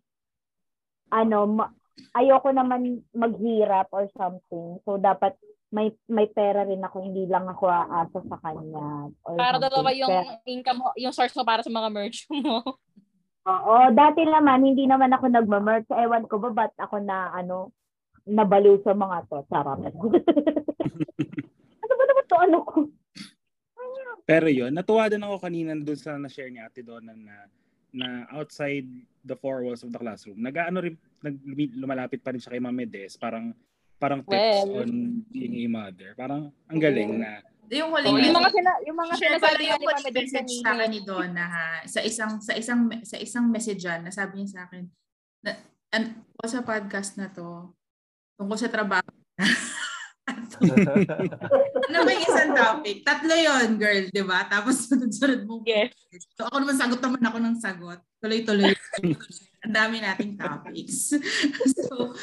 ano, ma- ayoko naman maghirap or something. So, dapat may may pera rin ako, hindi lang ako aasa sa kanya. Or para dalawa yung Pero, income mo, yung source mo para sa mga merch <laughs> mo. Oo, dati naman, hindi naman ako nagmamerch. Ewan ko ba, ba't ako na, ano, nabaliw sa mga to. Sarap. <laughs> ano ba naman to, ano ko? Pero yun, natuwa din ako kanina doon sa na-share ni Ate Donna na na outside the four walls of the classroom, nag-ano rin, nag, lumalapit pa rin siya kay Mami Des, parang parang tips well, on being a mother. Parang ang galing na yung huling oh, yung mga sina, yung mga share pala yung huling message sa akin ni Donna ha. Sa isang sa isang sa isang message na sabi niya sa akin na and, sa podcast na to. Tungkol sa trabaho <laughs> <laughs> ano ba yung isang topic? Tatlo yon girl, di ba? Tapos sunod-sunod mo. Yes. So ako naman sagot naman ako ng sagot. Tuloy-tuloy. Ang dami nating topics. <laughs> so,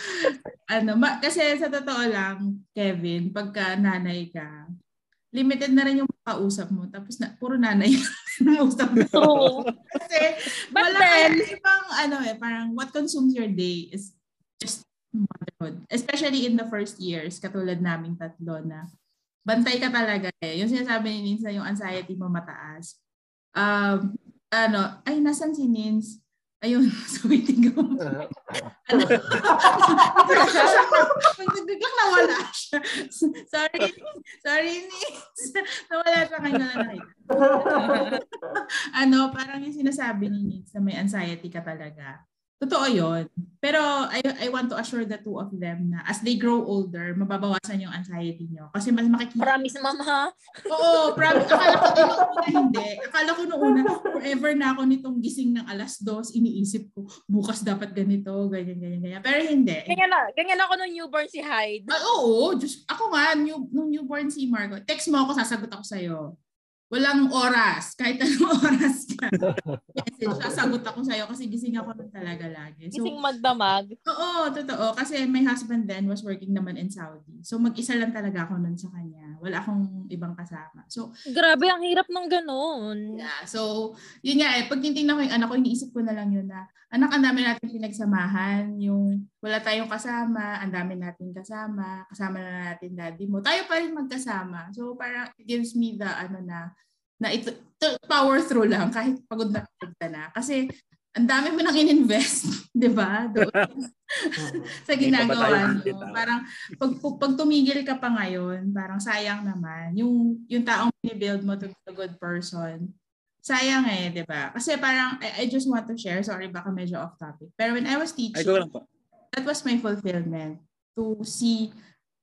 ano, ma- kasi sa totoo lang, Kevin, pagka nanay ka, limited na rin yung makausap mo. Tapos na, puro nanay <laughs> yung usap mo. Oo. Kasi But wala then, ibang ano eh, parang what consumes your day is just motherhood. Especially in the first years, katulad naming tatlo na bantay ka talaga eh. Yung sinasabi ni Nins na yung anxiety mo mataas. Um, ano, ay, nasan si Nins? Ayun, room. Uh, ano? Biglang nawala siya. Sorry. Sorry, Nins. Nawala siya kayo na nakita. <laughs> ano, parang yung sinasabi ni Nins na may anxiety ka talaga. Totoo yon. Pero I, I want to assure the two of them na as they grow older, mababawasan yung anxiety nyo. Kasi mas makikita. Promise, mama. Oo, promise. Akala ko noong una hindi. Akala ko noong una, forever na ako nitong gising ng alas dos, iniisip ko, bukas dapat ganito, ganyan, ganyan, ganyan. Pero hindi. Ganyan, na, ganyan ako nung newborn si Hyde. Ah, oo, just, ako nga, new, nung newborn si Marco, text mo ako, sasagot ako sa'yo. Walang oras. Kahit anong <laughs> oras ka. Message, <laughs> sasagot ako sa'yo kasi gising ako nun talaga lagi. So, Gising magdamag. Oo, totoo. Kasi my husband then was working naman in Saudi. So mag-isa lang talaga ako nun sa kanya. Wala akong ibang kasama. So, Grabe, ang hirap ng ganun. yeah. So, yun nga eh. Pag tinitingnan ko yung anak ko, iniisip ko na lang yun na anak, ang dami natin pinagsamahan. Yung wala tayong kasama, ang dami natin kasama. Kasama na natin daddy mo. Tayo pa rin magkasama. So, parang it gives me the ano na, na ito, to power through lang kahit pagod na pagod na. Kasi ang dami mo nang in-invest, <laughs> di ba? <laughs> Doon sa ginagawa bitaw? Parang pag, pag, pag tumigil ka pa ngayon, parang sayang naman. Yung, yung taong binibuild mo to be a good person, sayang eh, di ba? Kasi parang, I, I just want to share, sorry baka medyo off topic. Pero when I was Ay, teaching, po. that was my fulfillment to see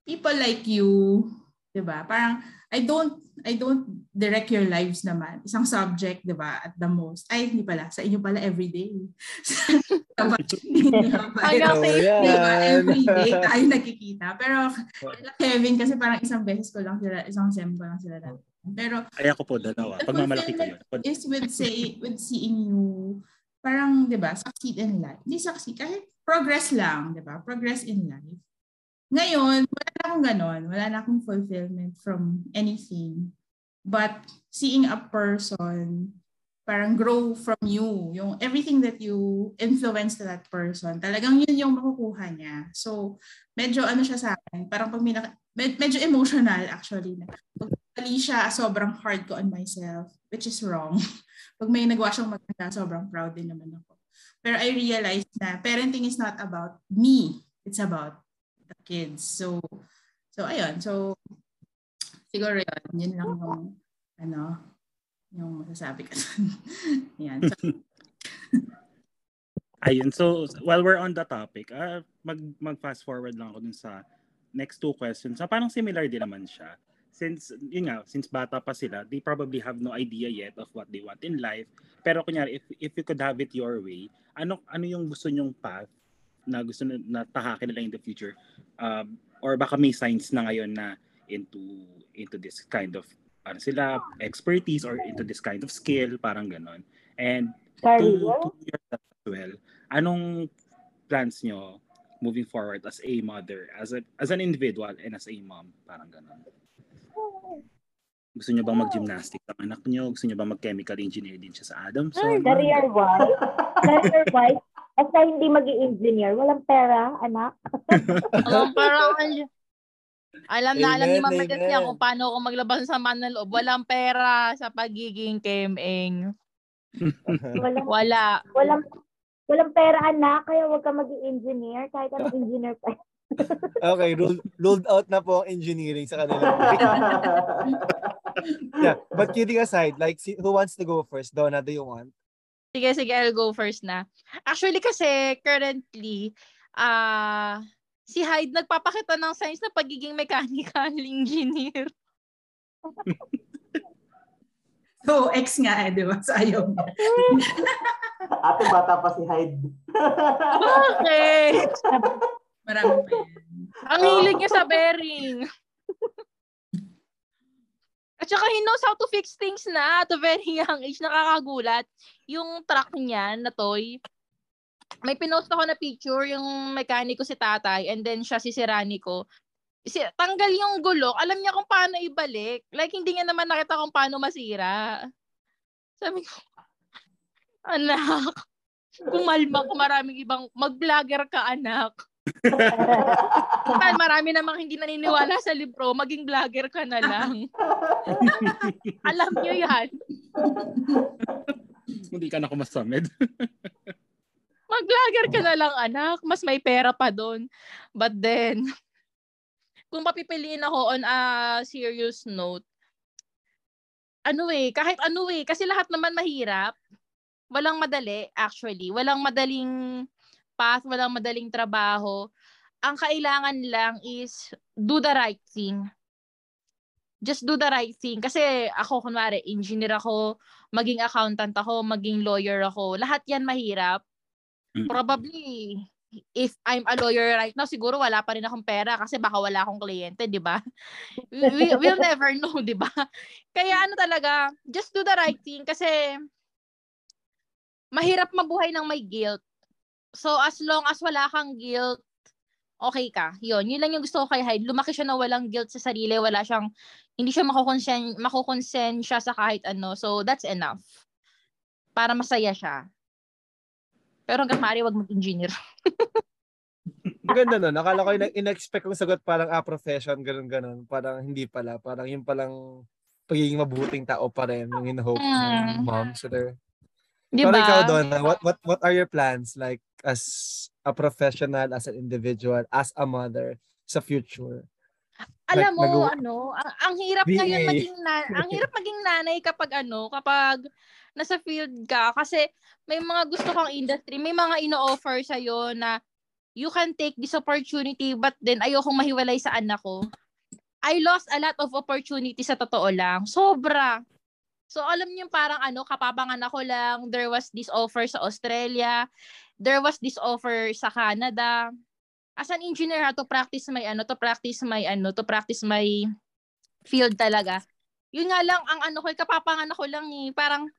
people like you, 'di ba? Parang I don't I don't direct your lives naman. Isang subject, 'di ba? At the most. Ay, hindi pala. Sa inyo pala everyday. <laughs> Hanggang <laughs> Oh, sa yeah. Di ba? Every day <laughs> tayo nagkikita. Pero Kevin, kasi parang isang beses ko lang sila, isang sem ko lang sila dati. Pero Ay, ako po, dalawa. The Pag mamalaki ko yun. is with say with seeing you parang 'di ba succeed in life. Hindi succeed kahit progress lang 'di ba? Progress in life. Ngayon wala na akong ganon. Wala na akong fulfillment from anything. But seeing a person parang grow from you. Yung everything that you influence to that person talagang yun yung makukuha niya. So medyo ano siya sa akin parang pag may naka- med- medyo emotional actually na pag mali siya, sobrang hard ko on myself, which is wrong. <laughs> Pag may nagawa siyang maganda, sobrang proud din naman ako. Pero I realized na parenting is not about me. It's about the kids. So, so ayun. So, siguro yun. Yun lang yung, ano, yung masasabi ko. <laughs> Yan. So, <laughs> Ayun, so while we're on the topic, ah mag, mag fast forward lang ako dun sa next two questions. So, parang similar din naman siya. Since, yun nga, since bata pa sila, they probably have no idea yet of what they want in life. Pero kunyari, if, if you could have it your way, ano ano yung gusto nyong path na gusto na, na tahakin nila in the future? Um, or baka may signs na ngayon na into into this kind of ano sila expertise or into this kind of skill parang ganon and to, Career? to your as well anong plans nyo moving forward as a mother as a, as an individual and as a mom parang ganon gusto nyo bang mag-gymnastics ang anak nyo? Gusto nyo bang mag-chemical engineer din siya sa Adamson? Career-wise? Career-wise? Basta hindi <laughs> mag engineer walang pera, anak. <laughs> Alam, parang, alam na alam ni Mama amen. kung paano ako maglabas ng sama ng loob. Walang pera sa pagiging KMing. <laughs> Walang, Wala. walang, walang pera, anak. Kaya huwag ka mag engineer kahit anong engineer pa. Okay, ruled, ruled out na po ang engineering sa kanila. <laughs> yeah, but kidding aside, like, who wants to go first? Donna, do you want? Sige, sige, I'll go first na. Actually kasi currently, ah si Hyde nagpapakita ng signs na pagiging mechanical <laughs> engineer. <laughs> so, ex nga eh, di ba? Sa ayaw niya. Ate bata pa si Hyde. Okay. Marami pa yan. Ang hilig niya sa bearing. At saka he knows how to fix things na at a very young age. Nakakagulat. Yung truck niya na toy, may pinost ako na picture, yung mekaniko si tatay, and then siya si Sirani ko. Si, tanggal yung gulok, alam niya kung paano ibalik. Like, hindi niya naman nakita kung paano masira. Sabi ko, anak, kumalma ko maraming ibang, mag-vlogger ka anak. Dahil marami namang hindi naniniwala sa libro, maging vlogger ka na lang. <laughs> Alam niyo yan. Hindi ka na kumasamid. Mag-vlogger ka na lang, anak. Mas may pera pa doon. But then, kung papipiliin ako on a serious note, ano eh, kahit ano eh, kasi lahat naman mahirap. Walang madali, actually. Walang madaling path, walang madaling trabaho. Ang kailangan lang is do the right thing. Just do the right thing. Kasi ako, kunwari, engineer ako, maging accountant ako, maging lawyer ako. Lahat yan mahirap. Mm. Probably, if I'm a lawyer right now, siguro wala pa rin akong pera kasi baka wala akong kliyente, di ba? We, we- we'll <laughs> never know, di ba? Kaya ano talaga, just do the right thing kasi mahirap mabuhay ng may guilt. So as long as wala kang guilt, okay ka. Yun, yun lang yung gusto ko kay Hyde. Lumaki siya na walang guilt sa sarili, wala siyang, hindi siya makukonsen, makukonsent siya sa kahit ano. So that's enough. Para masaya siya. Pero hanggang maaari, wag mag-engineer. Maganda <laughs> nun. Akala ko in- in-expect kong sagot parang ah, profession, ganun-ganun. Parang hindi pala. Parang yung palang pagiging mabuting tao pa rin yung in-hope ng Mm. moms. So there. Di Pero ikaw, Donna, what, what, what are your plans like as a professional, as an individual, as a mother sa future? Alam mo, nag- ano, ang, ang hirap BA. ngayon maging na, ang <laughs> hirap maging nanay kapag ano, kapag nasa field ka kasi may mga gusto kang industry, may mga ino-offer sa na you can take this opportunity but then ayokong mahiwalay sa anak ko. I lost a lot of opportunity sa totoo lang. Sobra. So alam niyo parang ano, kapapangan ako lang, there was this offer sa Australia, there was this offer sa Canada. As an engineer to practice my ano, to practice my ano, to practice my field talaga. Yun nga lang, ang ano ko, kapapangan ako lang eh. Parang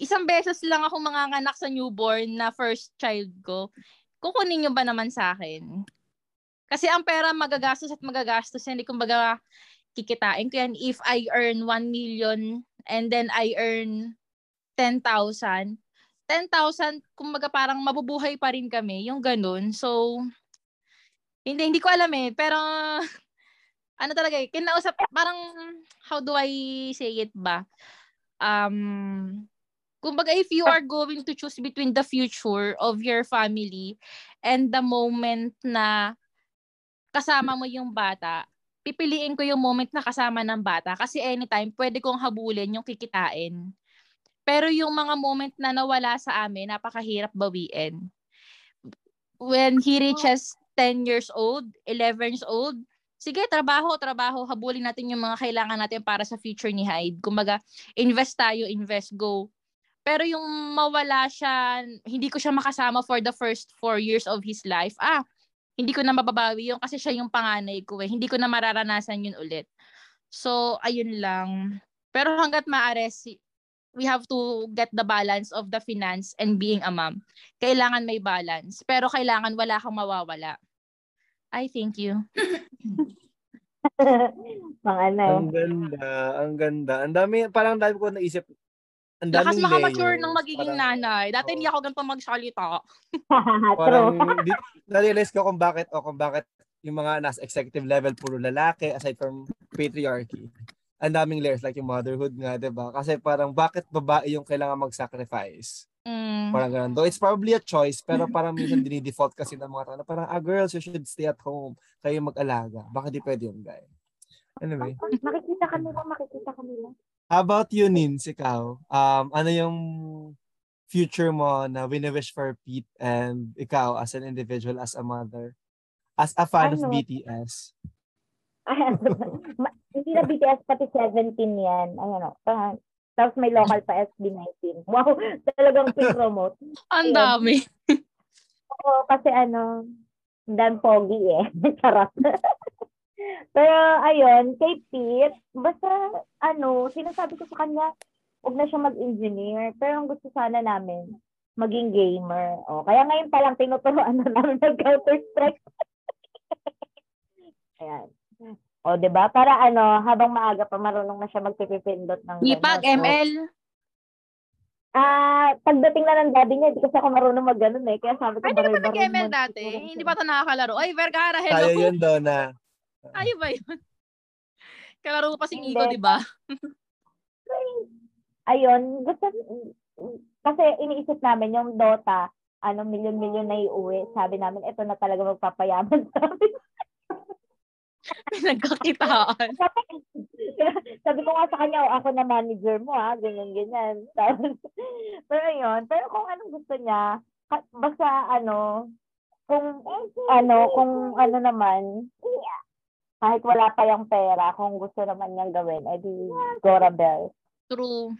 isang beses lang ako manganganak sa newborn na first child ko. Kukunin niyo ba naman sa akin? Kasi ang pera magagastos at magagastos yan. Hindi kumbaga kikitain ko yan. If I earn 1 million and then I earn 10,000, 10,000, kumbaga parang mabubuhay pa rin kami. Yung ganun. So, hindi, hindi ko alam eh. Pero, <laughs> ano talaga eh, kinausap, parang, how do I say it ba? Um, kumbaga, if you are going to choose between the future of your family and the moment na kasama mo yung bata, pipiliin ko yung moment na kasama ng bata kasi anytime pwede kong habulin yung kikitain. Pero yung mga moment na nawala sa amin, napakahirap bawiin. When he reaches 10 years old, 11 years old, sige, trabaho, trabaho, habulin natin yung mga kailangan natin para sa future ni Hyde. Kumbaga, invest tayo, invest, go. Pero yung mawala siya, hindi ko siya makasama for the first four years of his life, ah, hindi ko na mababawi yun kasi siya yung panganay ko eh. Hindi ko na mararanasan yun ulit. So, ayun lang. Pero hanggat maaari, si- we have to get the balance of the finance and being a mom. Kailangan may balance. Pero kailangan wala kang mawawala. I thank you. <laughs> Mga ano. Ang ganda, ang ganda. Ang dami, parang dami ko naisip. Ang Lakas daming makamature ng magiging Parang- nanay. Dati Oo. hindi ako ganito magsalita. Parang, True. di, na-realize ko kung bakit, o kung bakit yung mga nasa executive level, puro lalaki, aside from patriarchy. Ang daming layers, like yung motherhood nga, di ba? Kasi parang, bakit babae yung kailangan mag-sacrifice? Mm. Parang ganun. Though it's probably a choice, pero parang minsan dinidefault kasi ng mga tao na parang, ah, girls, you should stay at home. Kayo mag-alaga. Baka di pwede yung guy. Anyway. makikita ka nila, makikita ka nila. How about you, Nins, ikaw? Um, ano yung future mo na wini-wish for Pete and ikaw as an individual, as a mother? As a fan of Ano? BTS? <laughs> Ma- Hindi na BTS, pati 17 yan. Ayan o. Parang- Tapos may local pa SB19. Wow, <laughs> talagang pin-promote. Ang dami. <laughs> Oo, kasi ano, dan pogi eh. Charot. Pero ayun, kay Pete, basta ano, sinasabi ko sa kanya, huwag na siya mag-engineer. Pero ang gusto sana namin, maging gamer. O, kaya ngayon pa lang tinuturuan na namin ng Counter-Strike. <laughs> Ayan. O, 'di ba? Para ano, habang maaga pa marunong na siya magpipipindot ng Lipag, ganun. O, ML. Ah, pagdating na ng daddy niya, di kasi ako marunong mag eh. Kaya sabi ko, Ay, hindi ka baroy-baroy nag-ML mo. dati. Hindi pa ito nakakalaro. Ay, Vergara, Tayo hello. yun, Donna. Tayo ba yun? <laughs> Kalaro ko pa sing Hindi. Igo, di ba? <laughs> Ayun, gusto, kasi iniisip namin yung Dota, ano, milyon-milyon na iuwi. Sabi namin, ito na talaga magpapayaman <laughs> sa amin. Nagkakitaan. Sabi ko nga sa kanya, oh, ako na manager mo ha, ganyan, ganyan. Tapos, pero yun, pero kung anong gusto niya, basta ano, kung ano, kung ano naman, kahit wala pa yung pera, kung gusto naman niyang gawin, edi Gora Bell. True.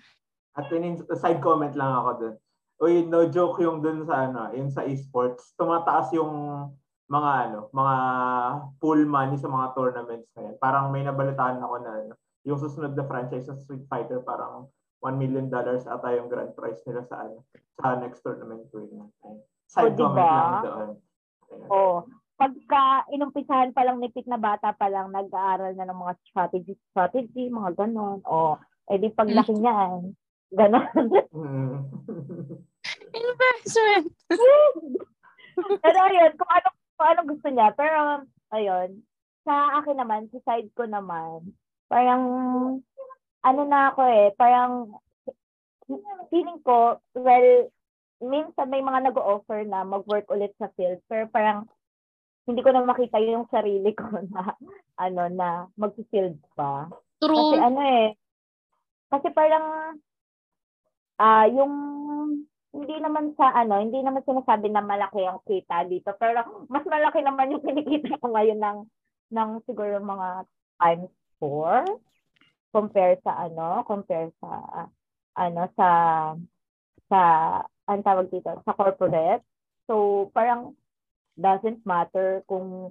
At yun, side comment lang ako dun. Uy, no joke yung dun sa ano, yung sa esports. Tumataas yung mga ano, mga pool money sa mga tournaments ngayon. Parang may nabalitaan ako na ano, yung susunod na franchise sa Street Fighter parang 1 million dollars ata yung grand prize nila sa ano, sa next tournament win. Side O, diba? comment lang doon. Ayun. Oh, pagka inumpisahan pa lang nipit na bata pa lang nag-aaral na ng mga strategy, strategy, mga ganon. O, edi paglaki niyan, ganon. <laughs> Mm. Investment. <laughs> Pero ayun, kung ano, kung ano gusto niya. Pero, ayun, sa akin naman, sa side ko naman, parang, ano na ako eh, parang, feeling ko, well, minsan may mga nag-offer na mag-work ulit sa field, pero parang, hindi ko na makita yung sarili ko <laughs> na, ano, na mag-field pa. Kasi True. ano eh, kasi parang, ah yung, hindi naman sa ano, hindi naman sinasabi na malaki ang kita dito, pero mas malaki naman yung <laughs> kinikita ko ngayon ng, ng siguro mga times four compare sa ano, compare sa, ano, sa, sa, ang tawag dito, sa corporate. So, parang, doesn't matter kung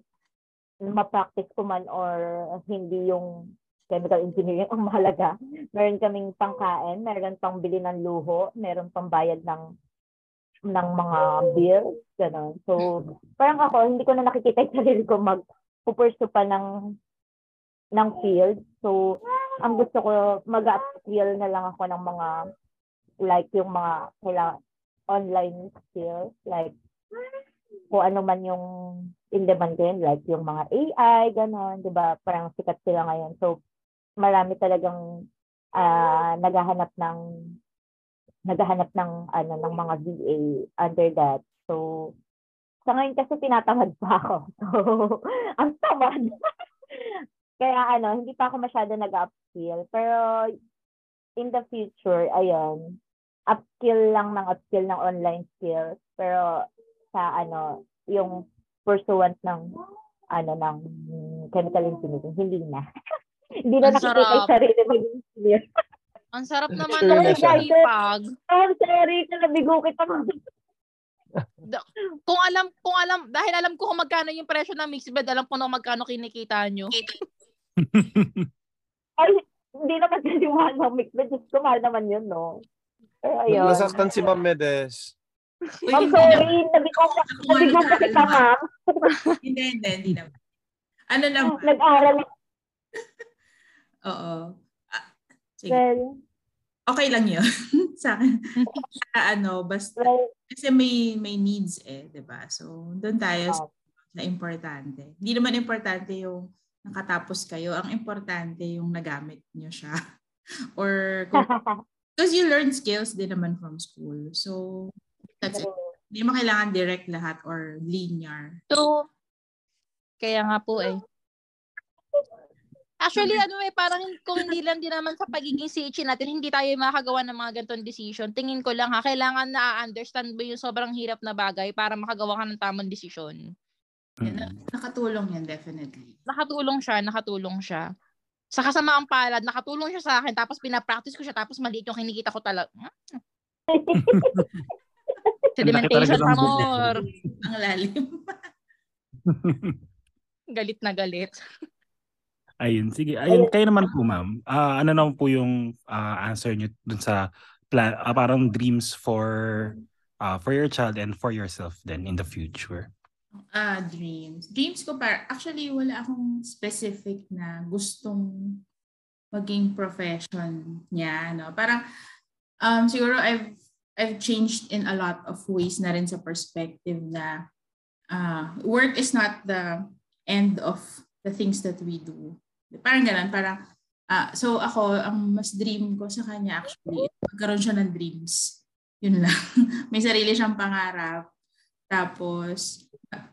ma-practice ko man or hindi yung chemical engineering ang <laughs> mahalaga. Meron kaming pangkain, meron pang bili ng luho, meron pang bayad ng ng mga bills, gano'n. So, parang ako, hindi ko na nakikita yung sarili ko mag pupursu pa ng ng field. So, ang gusto ko, mag-upskill na lang ako ng mga like yung mga kailangan online skills, like kung ano man yung in demand din, like yung mga AI, gano'n, di ba? Parang sikat sila ngayon. So, marami talagang ah naghahanap ng naghahanap ng ano ng mga VA under that. So, sa ngayon kasi tinatamad pa ako. <laughs> So, ang tamad. <laughs> Kaya ano, hindi pa ako masyado nag-upskill. Pero, in the future, ayun, upskill lang ng upskill ng online skills. Pero, sa ano, yung pursuant ng ano ng chemical engineering, hindi na. <laughs> hindi na nakikita yung sarili mag-engineer. Ang sarap naman Sure ng sipag. Oh, sorry, kalabigo kita. Kung alam, kung alam, dahil alam ko kung magkano yung presyo ng mixed bed, alam ko na magkano kinikita nyo. <laughs> Ay, hindi naman kasi mahal ng mix. But just mahal naman yun, no? Pero ayun. Nasaktan si Ma'am Medes. Hindi sorry. naman. Nabigo ko nabigo ko kita, ma'am. <laughs> Hindi, hindi, hindi naman. Ano lang, Nag-aral. <laughs> oo. Ah, sige. Well, Okay lang yun. <laughs> sa akin. Sa ano, basta, well, kasi may, may needs eh, di ba? So, doon tayo sa, Oh. sa importante. Hindi naman importante yung nakatapos kayo. Ang importante yung nagamit nyo siya. Or, because you learn skills din naman from school. So, that's it. Hindi mo kailangan direct lahat or linear. True. Kaya nga po eh. Actually, ano eh, parang kung hindi lang din naman sa pagiging CH natin, hindi tayo makagawa ng mga ganitong decision. Tingin ko lang ha, kailangan na understand mo yung sobrang hirap na bagay para makagawa ka ng tamang desisyon. Yan, na- nakatulong yan, definitely. Nakatulong siya, nakatulong siya. Sa kasamaang palad, nakatulong siya sa akin, tapos pinapractice ko siya, tapos maliit yung kinikita ko talaga. <laughs> Sedimentation, amor. <laughs> Ang lalim. Galit na galit. Ayun, sige. Ayun, kayo naman po, ma'am. Ah, ano naman po yung ah, answer niyo dun sa pla- ah, parang dreams for ah, for your child and for yourself then in the future? Ah, dreams. Dreams ko par actually wala akong specific na gustong maging profession niya, no. Parang um siguro I've I've changed in a lot of ways na rin sa perspective na ah, work is not the end of the things that we do. Parang ganun, parang ah, so ako ang mas dream ko sa kanya actually magkaroon siya ng dreams. Yun lang. <laughs> May sarili siyang pangarap. Tapos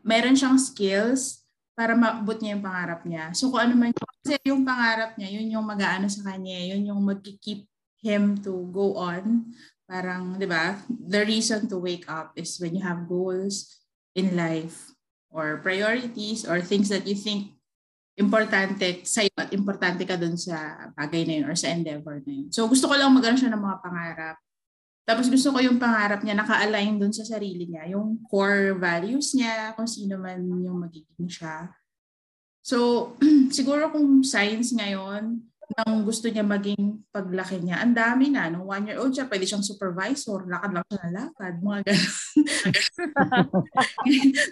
meron siyang skills para maabot niya yung pangarap niya. So kung ano man yung, kasi yung pangarap niya, yun yung mag-aano sa kanya, yun yung mag-keep him to go on Parang, di ba, the reason to wake up is when you have goals in life or priorities or things that you think importante sa'yo at importante ka dun sa bagay na yun or sa endeavor na yun. So gusto ko lang magkaroon siya ng mga pangarap. Tapos gusto ko yung pangarap niya naka-align dun sa sarili niya, yung core values niya, kung sino man yung magiging siya. So <clears throat> siguro kung science ngayon, nang gusto niya maging paglaki niya, ang dami na. Nung one year old siya, pwede siyang supervisor, lakad lang siya na lakad, mga ganun.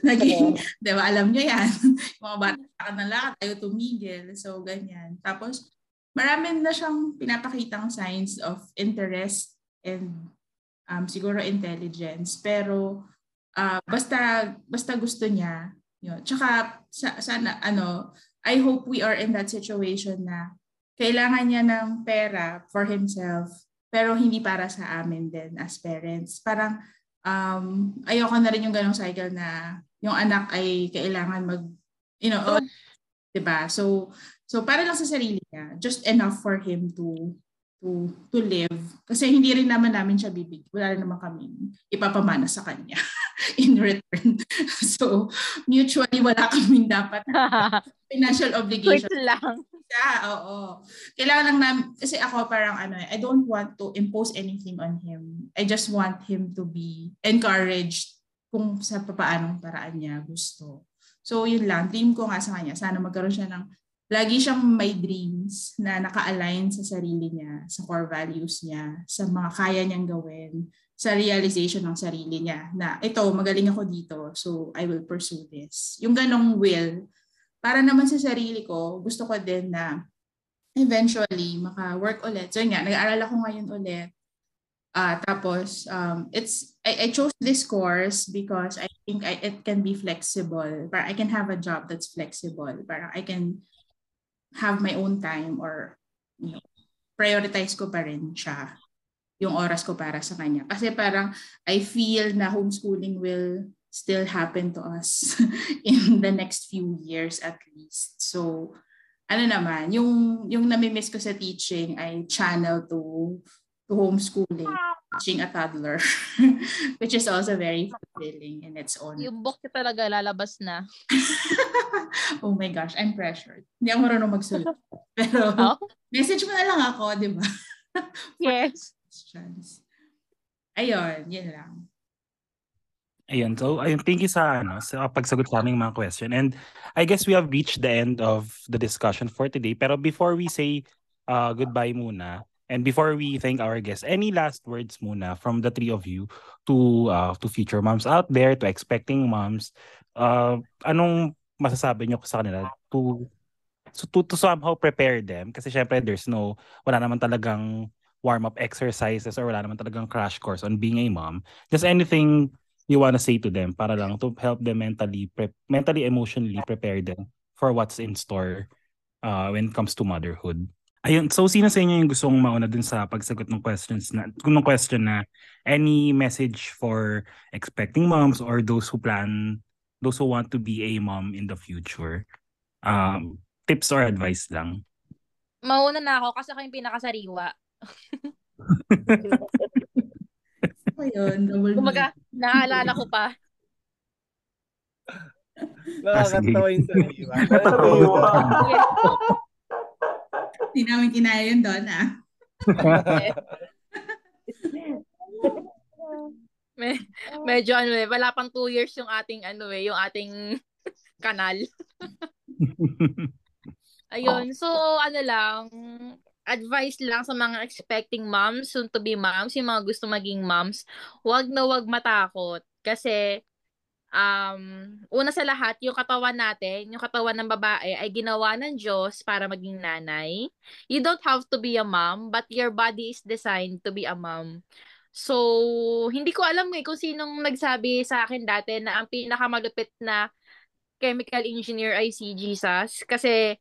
<laughs> Naging, di ba, alam niyo yan. mga bata lakad na lakad, tayo tumigil. So, ganyan. Tapos, marami na siyang pinapakitang signs of interest and um, siguro intelligence. Pero, uh, basta, basta gusto niya, yun. Tsaka, sa, sana, ano, I hope we are in that situation na kailangan niya ng pera for himself, pero hindi para sa amin din as parents. Parang um, ayoko na rin yung ganong cycle na yung anak ay kailangan mag, you know, oh. 'di ba? So, so para lang sa sarili niya, just enough for him to to to live kasi hindi rin naman namin siya bibig wala rin naman kami ipapamana sa kanya <laughs> in return <laughs> so mutually wala kaming dapat <laughs> financial obligation Wait lang siya, oo. Kailangan lang namin, kasi ako parang ano, I don't want to impose anything on him. I just want him to be encouraged kung sa papaanong paraan niya gusto. So, yun lang. Dream ko nga sa kanya, sana magkaroon siya ng, lagi siyang may dreams na naka-align sa sarili niya, sa core values niya, sa mga kaya niyang gawin, sa realization ng sarili niya na ito, magaling ako dito, so I will pursue this. Yung ganong will, para naman sa sarili ko, gusto ko din na eventually maka-work ulit. So nga, nag-aaral ako ngayon ulit. Uh, tapos, um, it's I, I chose this course because I think I, it can be flexible. Para I can have a job that's flexible. Para I can have my own time or you know, prioritize ko pa rin siya yung oras ko para sa kanya. Kasi parang I feel na homeschooling will still happen to us <laughs> in the next few years at least. So, ano naman, yung, yung nami-miss ko sa teaching ay channel to, to homeschooling, teaching a toddler, <laughs> which is also very fulfilling in its own. Yung book talaga lalabas na. <laughs> oh my gosh, I'm pressured. Hindi ako marunong magsulat. Pero, oh? message mo na lang ako, di ba? yes. Questions. Ayun, yun lang. Ayun. So, ayun, thank you sa, ano, sa pagsagot sa aming mga question. And I guess we have reached the end of the discussion for today. Pero before we say uh, goodbye muna, and before we thank our guests, any last words muna from the three of you to uh, to future moms out there, to expecting moms, uh, anong masasabi niyo sa kanila to, so to, to somehow prepare them? Kasi syempre there's no, wala naman talagang warm-up exercises or wala naman talagang crash course on being a mom. Just anything you want to say to them para lang to help them mentally pre- mentally emotionally prepare them for what's in store uh, when it comes to motherhood. Ayun, so sino sa inyo yung gustong mauna dun sa pagsagot ng questions na ng question na any message for expecting moms or those who plan those who want to be a mom in the future? Um, tips or advice lang. Mauna na ako kasi ako yung pinakasariwa. <laughs> ko yun. Double Kumaga, naaalala ko pa. <laughs> Nakakatawa yung sariwa. Hindi namin kinaya yun doon, ah. <laughs> Me, medyo ano eh, wala pang two years yung ating ano eh, yung ating kanal. <laughs> Ayun, so ano lang, advice lang sa mga expecting moms, soon to be moms, yung mga gusto maging moms, wag na wag matakot. Kasi, um, una sa lahat, yung katawan natin, yung katawan ng babae ay ginawa ng Diyos para maging nanay. You don't have to be a mom, but your body is designed to be a mom. So, hindi ko alam eh kung sinong nagsabi sa akin dati na ang pinakamalupit na chemical engineer ay si Jesus. Kasi,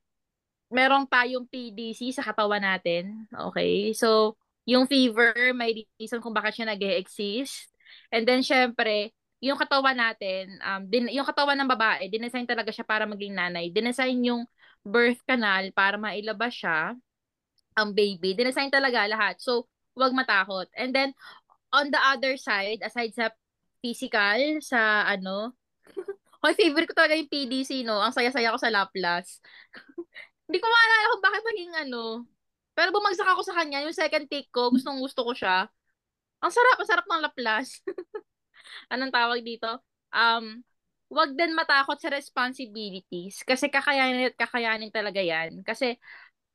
merong tayong PDC sa katawan natin. Okay? So, yung fever, may reason kung bakit siya nag exist And then, syempre, yung katawan natin, um, din, yung katawan ng babae, dinesign talaga siya para maging nanay. Dinesign yung birth canal para mailabas siya, ang baby. Dinesign talaga lahat. So, huwag matakot. And then, on the other side, aside sa physical, sa ano, <laughs> Hoy, favorite ko talaga yung PDC, no? Ang saya-saya ko sa Laplas. <laughs> Hindi ko maalala kung bakit maging ano. Pero bumagsak ako sa kanya. Yung second take ko, gustong gusto ko siya. Ang sarap, ang sarap ng Laplas. <laughs> Anong tawag dito? Um, wag din matakot sa responsibilities. Kasi kakayanin at kakayanin talaga yan. Kasi,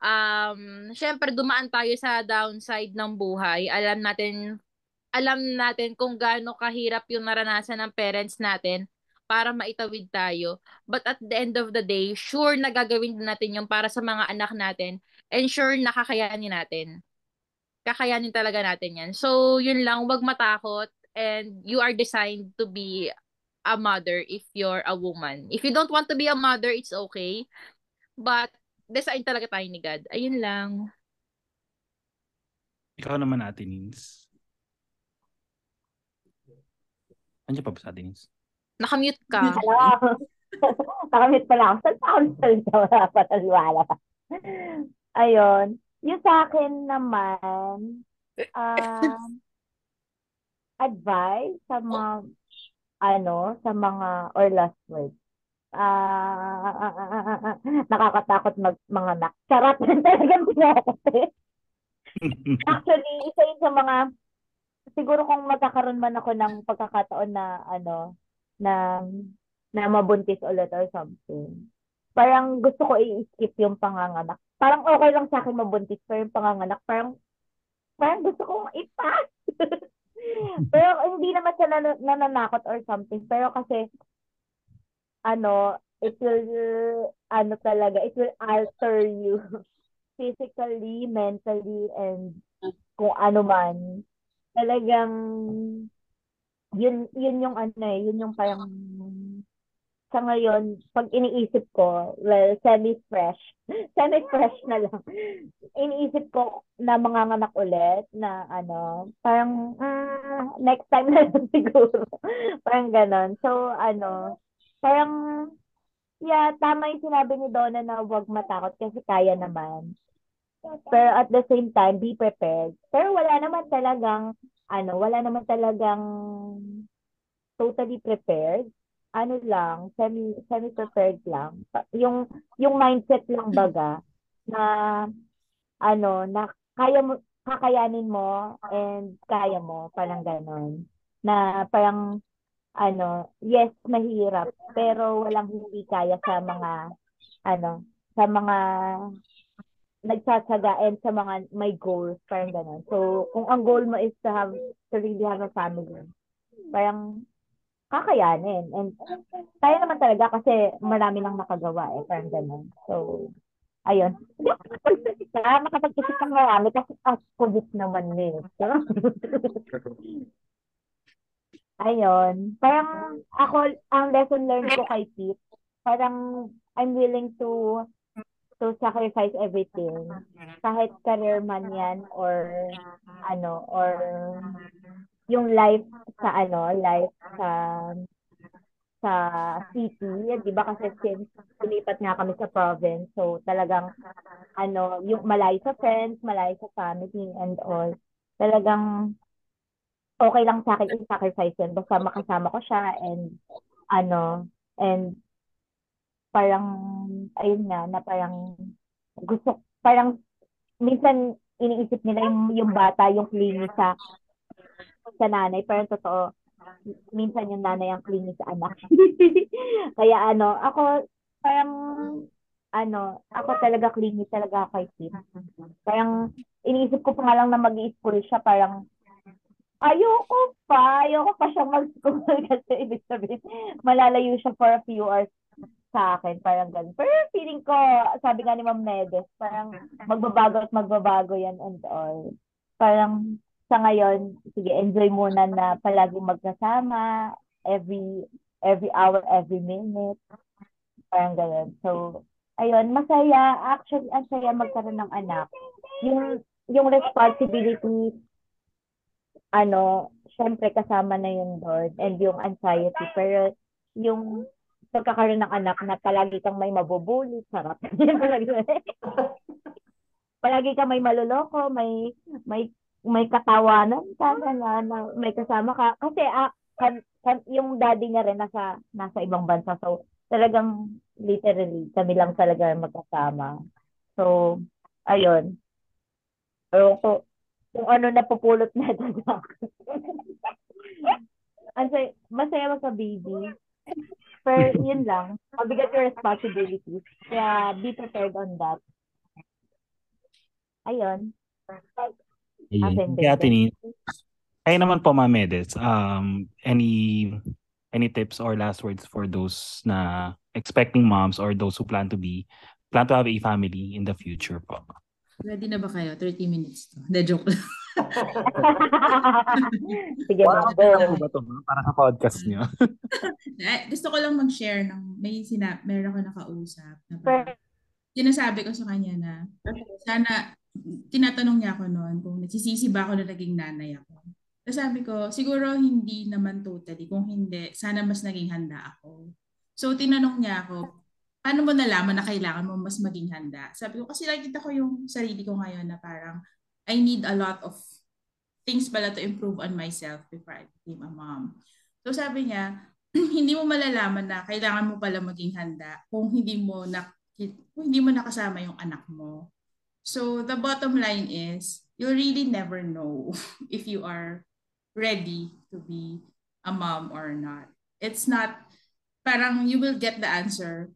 um, syempre, dumaan tayo sa downside ng buhay. Alam natin, alam natin kung gaano kahirap yung naranasan ng parents natin para maitawid tayo. But at the end of the day, sure na gagawin natin yung para sa mga anak natin and sure nakakayanin natin. Kakayanin talaga natin yan. So, yun lang, wag matakot and you are designed to be a mother if you're a woman. If you don't want to be a mother, it's okay. But, design talaga tayo ni God. Ayun lang. Ikaw naman ate Nins. Andiyan pa ba sa atin? Nakamute ka. <laughs> Nakamit pala ako. Saan pa ako nagsalita? Pa. Ayun. Yung sa akin naman, um, advice sa mga, ano, sa mga, or last word. Ah, nakakatakot mag mga anak. Charot talagang <laughs> pinapate. Actually, isa yun sa mga, siguro kung magkakaroon man ako ng pagkakataon na, ano, na na mabuntis ulit or something. Parang gusto ko i-skip yung panganganak. Parang okay lang sa akin mabuntis pero yung panganganak parang parang gusto kong ipas. <laughs> pero hindi naman siya nan- nananakot or something. Pero kasi ano, it will ano talaga, it will alter you <laughs> physically, mentally, and kung ano man. Talagang yun yun yung ano eh, yun yung parang sa ngayon, pag iniisip ko, well, semi-fresh, <laughs> semi-fresh na lang, iniisip ko na manganganak ulit, na ano, parang, mm, next time na lang <laughs> siguro. parang ganon. So, ano, parang, yeah, tama yung sinabi ni Donna na huwag matakot kasi kaya naman. Pero at the same time, be prepared. Pero wala naman talagang, ano, wala naman talagang totally prepared. Ano lang, semi semi prepared lang. Yung yung mindset lang baga na ano, na kaya mo kakayanin mo and kaya mo, parang ganon. Na parang ano, yes, mahirap, pero walang hindi kaya sa mga ano, sa mga nagsasaga and sa mga may goals, parang ganun. So, kung ang goal mo is to have, to really have a family, parang kakayanin. And kaya naman talaga kasi marami nang nakagawa eh, parang ganun. So, ayun. Hindi ako makapag-isip makapag-isip ng marami kasi as naman eh. <laughs> ayun. Parang ako, ang lesson learned ko kay Pete, parang I'm willing to to sacrifice everything. Kahit career man yan or ano, or yung life sa ano, life sa sa city, di ba kasi since tulipat nga kami sa province, so talagang ano, yung malayo sa friends, malayo sa family and all, talagang okay lang sa akin i-sacrifice yun. Basta makasama ko siya and ano, and parang, ayun nga, na parang gusto, parang minsan iniisip nila yung, yung bata, yung clingy sa sa nanay, pero totoo, minsan yung nanay ang clingy sa anak. <laughs> Kaya ano, ako, parang, ano, ako talaga clingy talaga kay Tim. Parang, iniisip ko pa nga lang na mag school siya, parang, ayoko pa, ayoko pa siya mag-school <laughs> kasi ibig sabihin, malalayo siya for a few hours sa akin, parang ganun. Pero feeling ko, sabi nga ni Ma'am Nedes, parang <laughs> magbabago at magbabago yan and all. Parang sa ngayon, sige, enjoy muna na palagi magkasama, every every hour, every minute. Parang ganun. So, ayun, masaya. Actually, ang saya magkaroon ng anak. Yung, yung responsibility, ano, syempre kasama na yun doon. And yung anxiety. Pero yung pagkakaroon ng anak na palagi kang may mabubuli, sarap. <laughs> palagi kang may maloloko, may may may katawanan ka na, na, na may kasama ka. Kasi ah, kan, kan, yung daddy niya rin nasa, nasa ibang bansa. So, talagang literally, kami lang talaga magkasama. So, ayun. Pero ko, kung ano na pupulot na ito. <laughs> Ang saya- masaya magka-baby. Pero <laughs> yun lang, mabigat yung responsibilities. Kaya be prepared on that. Ayun. Ayun. Kaya Tini, kayo naman po, Ma'am Edith, um, any any tips or last words for those na expecting moms or those who plan to be plan to have a family in the future po? Ready na ba kayo? 30 minutes to. Hindi, joke lang. <laughs> Sige, Wow, ano ba to? Para sa podcast niyo. <laughs> Eh, Gusto ko lang mag-share ng may sina meron ko nakausap na parang sinasabi ko sa kanya na sana tinatanong niya ako noon kung nagsisisi ba ako na naging nanay ako. Tapos sabi ko, siguro hindi naman totally. Kung hindi, sana mas naging handa ako. So tinanong niya ako, paano mo nalaman na kailangan mo mas maging handa? Sabi ko, kasi nakikita ko yung sarili ko ngayon na parang I need a lot of things pala to improve on myself before I became a mom. So sabi niya, <clears throat> hindi mo malalaman na kailangan mo pala maging handa kung hindi mo na kung hindi mo nakasama yung anak mo. So the bottom line is you'll really never know <laughs> if you are ready to be a mom or not. It's not parang you will get the answer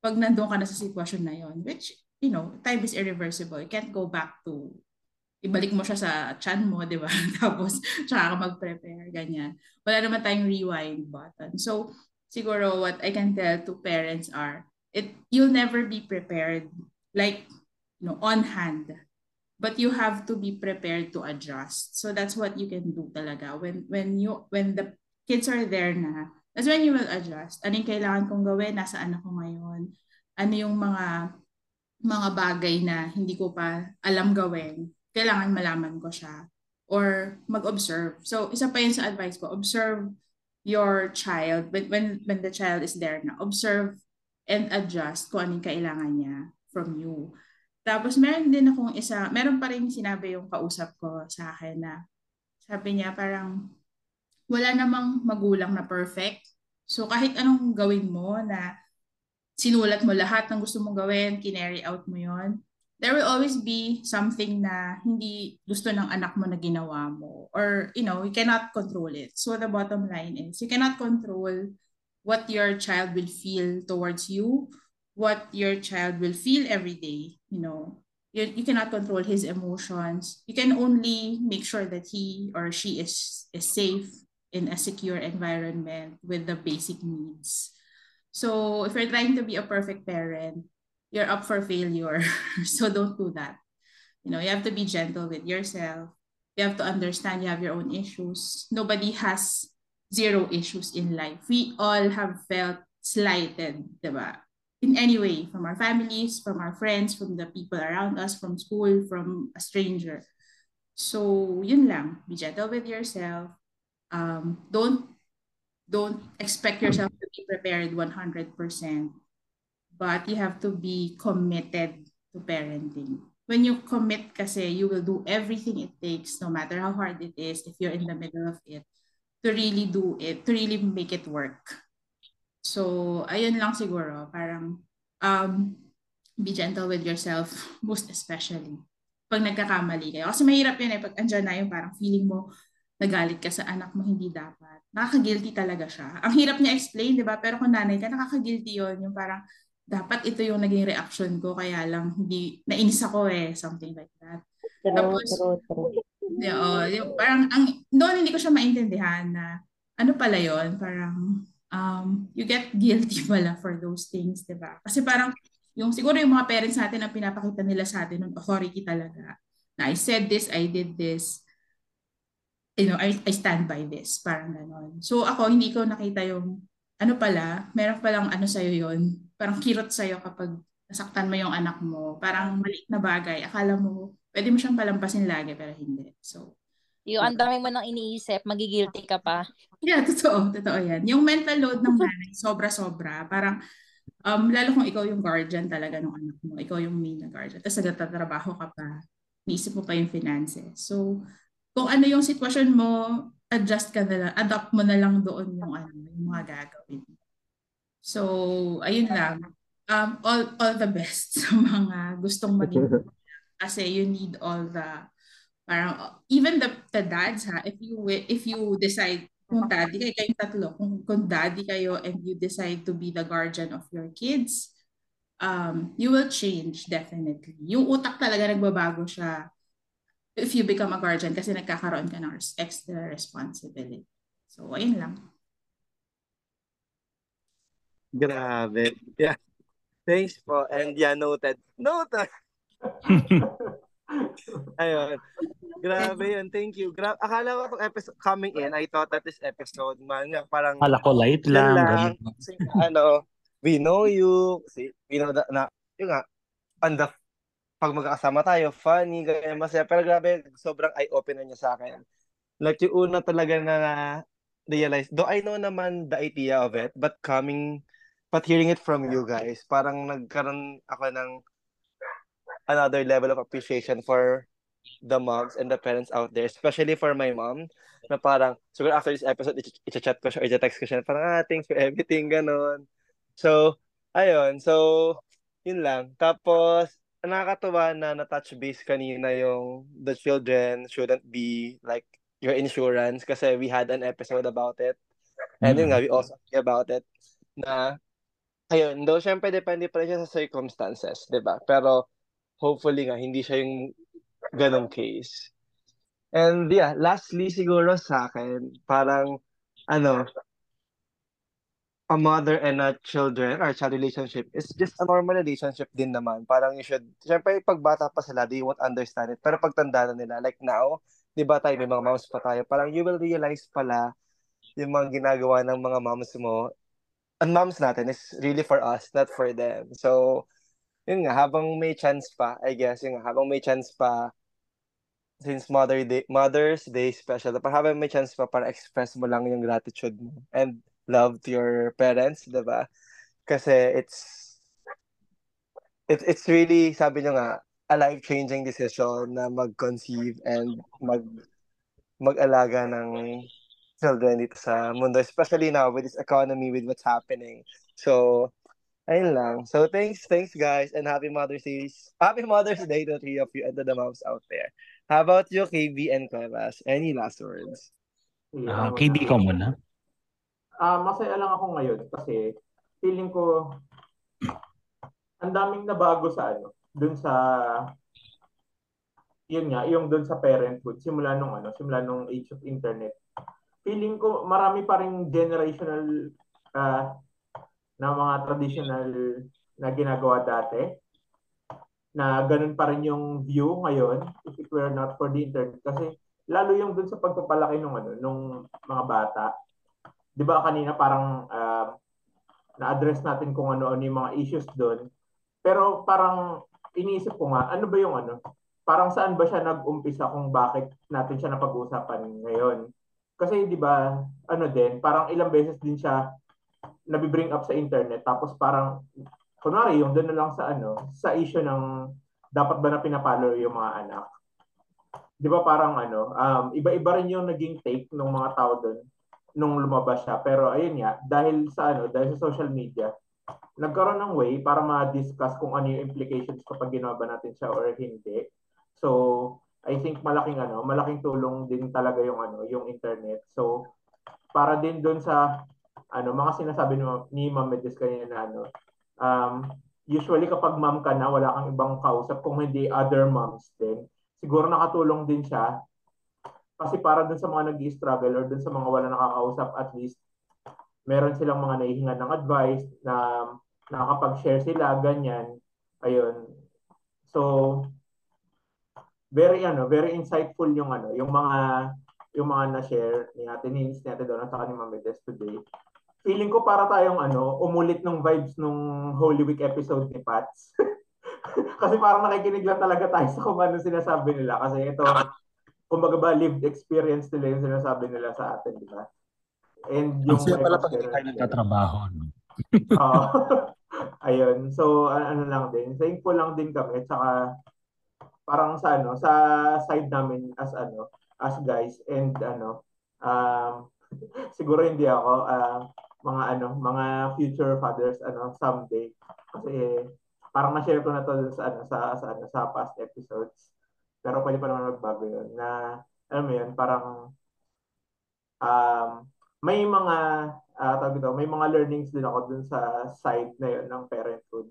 pag nandun ka na sa sitwasyon na yon which you know time is irreversible you can't go back to ibalik mo siya sa chan mo, di ba? <laughs> Tapos, tsaka ka mag-prepare, ganyan. Wala naman tayong rewind button. So, siguro what I can tell to parents are, it you'll never be prepared like, you know, on hand. But you have to be prepared to adjust. So that's what you can do talaga. When when you when the kids are there na, that's when you will adjust. Ano yung kailangan kong gawin? Nasaan ako ngayon? Ano yung mga mga bagay na hindi ko pa alam gawin? kailangan malaman ko siya or mag-observe. So, isa pa yun sa advice ko, observe your child when, when, when the child is there na. Observe and adjust kung anong kailangan niya from you. Tapos, meron din akong isa, meron pa rin sinabi yung kausap ko sa akin na sabi niya parang wala namang magulang na perfect. So, kahit anong gawin mo na sinulat mo lahat ng gusto mong gawin, kinary out mo yon there will always be something na hindi gusto ng anak mo na ginawa mo. Or you know you cannot control it. So the bottom line is you cannot control what your child will feel towards you what your child will feel every day you know. You, you cannot control his emotions. You can only make sure that he or she is is safe in a secure environment with the basic needs so if you're trying to be a perfect parent you're up for failure. <laughs> so don't do that. You know, you have to be gentle with yourself. You have to understand you have your own issues. Nobody has zero issues in life. We all have felt slighted, diba? In any way, from our families, from our friends, from the people around us, from school, from a stranger. So, yun lang. Be gentle with yourself. Um, don't don't expect yourself to be prepared 100% but you have to be committed to parenting. When you commit kasi, you will do everything it takes, no matter how hard it is, if you're in the middle of it, to really do it, to really make it work. So, ayun lang siguro, parang um, be gentle with yourself, most especially pag nagkakamali kayo. Kasi mahirap yun eh, pag andyan na yung parang feeling mo, nagalit ka sa anak mo, hindi dapat. Nakaka-guilty talaga siya. Ang hirap niya explain, di ba? Pero kung nanay ka, nakaka-guilty yun. Yung parang, dapat ito yung naging reaction ko kaya lang hindi nainis ako eh something like that. True, Tapos true, true. yung, parang ang doon hindi ko siya maintindihan na ano pala yon parang um, you get guilty <laughs> pala for those things, 'di ba? Kasi parang yung siguro yung mga parents natin ang pinapakita nila sa atin ng authority talaga. Na I said this, I did this. You know, I, I stand by this. Parang ganon. So ako, hindi ko nakita yung ano pala, meron palang ano sa'yo yon parang kirot sa'yo kapag nasaktan mo yung anak mo. Parang maliit na bagay. Akala mo, pwede mo siyang palampasin lagi, pero hindi. So, Yung ang dami mo nang iniisip, magigilty ka pa. <laughs> yeah, totoo. Totoo yan. Yung mental load ng nanay, sobra-sobra. Parang, um, lalo kung ikaw yung guardian talaga ng anak mo. Ikaw yung main na guardian. Tapos nagtatrabaho ka pa. iisip mo pa yung finances. So, kung ano yung sitwasyon mo, adjust ka na lang, adapt mo na lang doon yung ano, yung mga gagawin. So, ayun lang. Um, all all the best <laughs> sa mga gustong maging <laughs> kasi you need all the parang even the, the dads ha if you if you decide kung daddy kayo kayong tatlo kung, kung daddy kayo and you decide to be the guardian of your kids um you will change definitely yung utak talaga nagbabago siya if you become a guardian kasi nagkakaroon ka ng extra responsibility so ayun lang Grabe. Yeah. Thanks po. And yeah, noted. Noted. <laughs> Ayun. Grabe yun. Thank you. Gra Akala ko itong episode coming in, I thought that this episode, man, nga, parang Kala ko light lang. lang. Kasi, ano, we know you. Kasi, we know that, na, yun nga, on the, pag magkakasama tayo, funny, ganyan, masaya. Pero grabe, sobrang eye-opener niya sa akin. Like, yung una talaga na realize, though I know naman the idea of it, but coming, but hearing it from you guys, parang nagkaroon ako ng another level of appreciation for the moms and the parents out there, especially for my mom, na parang, siguro after this episode, i- chat ko siya, or i-text ko siya, parang, ah, thanks for everything, ganon. So, ayun, so, yun lang. Tapos, nakakatuwa na na-touch base kanina yung the children shouldn't be like your insurance kasi we had an episode about it. And yun nga, we also talked about it na ayun, though syempre depende pa rin siya sa circumstances, 'di ba? Pero hopefully nga hindi siya yung ganong case. And yeah, lastly siguro sa akin, parang ano, a mother and a children or child relationship is just a normal relationship din naman. Parang you should, syempre pag bata pa sila, they won't understand it. Pero pag tanda na nila, like now, di ba tayo, may mga moms pa tayo, parang you will realize pala yung mga ginagawa ng mga moms mo ang moms natin is really for us, not for them. So, yun nga, habang may chance pa, I guess, yun nga, habang may chance pa, since Mother Day, Mother's Day special, parang habang may chance pa para express mo lang yung gratitude mo and love to your parents, di ba? Kasi it's, it, it's really, sabi nyo nga, a life-changing decision na mag-conceive and mag mag-alaga ng children dito sa mundo, especially now with this economy, with what's happening. So, ayun lang. So, thanks, thanks guys, and happy Mother's Day. Happy Mother's Day to three of you and to the moms out there. How about you, KB and Cuevas? Any last words? Ah, KB ko muna. Ah, masaya lang ako ngayon kasi feeling ko ang daming nabago sa ano, dun sa yun nga, yung dun sa parenthood, simula nung ano, simula nung age of internet. Feeling ko marami pa ring generational ah, na mga traditional na ginagawa dati na ganun pa rin yung view ngayon if it were not for the internet kasi lalo yung dun sa pagpapalaki nung ano nung mga bata 'di ba kanina parang uh, na-address natin kung ano-ano yung mga issues doon. Pero parang iniisip ko nga, ano ba yung ano? Parang saan ba siya nag-umpisa kung bakit natin siya napag-uusapan ngayon? Kasi 'di ba, ano din, parang ilang beses din siya nabibring up sa internet tapos parang kunwari yung doon na lang sa ano, sa issue ng dapat ba na pinapalo yung mga anak. 'Di ba parang ano, um, iba-iba rin yung naging take ng mga tao doon nung lumabas siya. Pero ayun nga, dahil sa ano, dahil sa social media, nagkaroon ng way para ma-discuss kung ano yung implications kapag ginawa ba natin siya or hindi. So, I think malaking ano, malaking tulong din talaga yung ano, yung internet. So, para din doon sa ano, mga sinasabi ni, ni Ma'am Medis kanina na ano, um, usually kapag ma'am ka na, wala kang ibang kausap kung hindi other moms din. Siguro nakatulong din siya kasi para dun sa mga nag struggle or dun sa mga wala nakakausap, at least meron silang mga naihingan ng advice na nakakapag-share sila, ganyan. Ayun. So, very ano, very insightful yung ano, yung mga yung mga na-share ni Ate Nins, ni Ate Donna, sa ni Ma'am Medes today. Feeling ko para tayong ano, umulit ng vibes nung Holy Week episode ni Pats. <laughs> Kasi parang nakikinig lang talaga tayo sa kung ano sinasabi nila. Kasi ito, kumbaga ba, lived experience nila yung sinasabi nila sa atin, di ba? And yung Ang pala pag tayo nagtatrabaho. Oo. <laughs> Ayun. So, ano lang din. Thankful lang din kami. Tsaka, parang sa ano, sa side namin as ano, as guys and ano, um, <laughs> siguro hindi ako uh, mga ano, mga future fathers ano someday kasi parang na-share ko na to sa ano sa sa ano sa past episodes. Pero pwede pa naman magbago 'yun na alam mo 'yun, parang um, may mga uh, tawag ito, may mga learnings din ako dun sa side na 'yon ng parenthood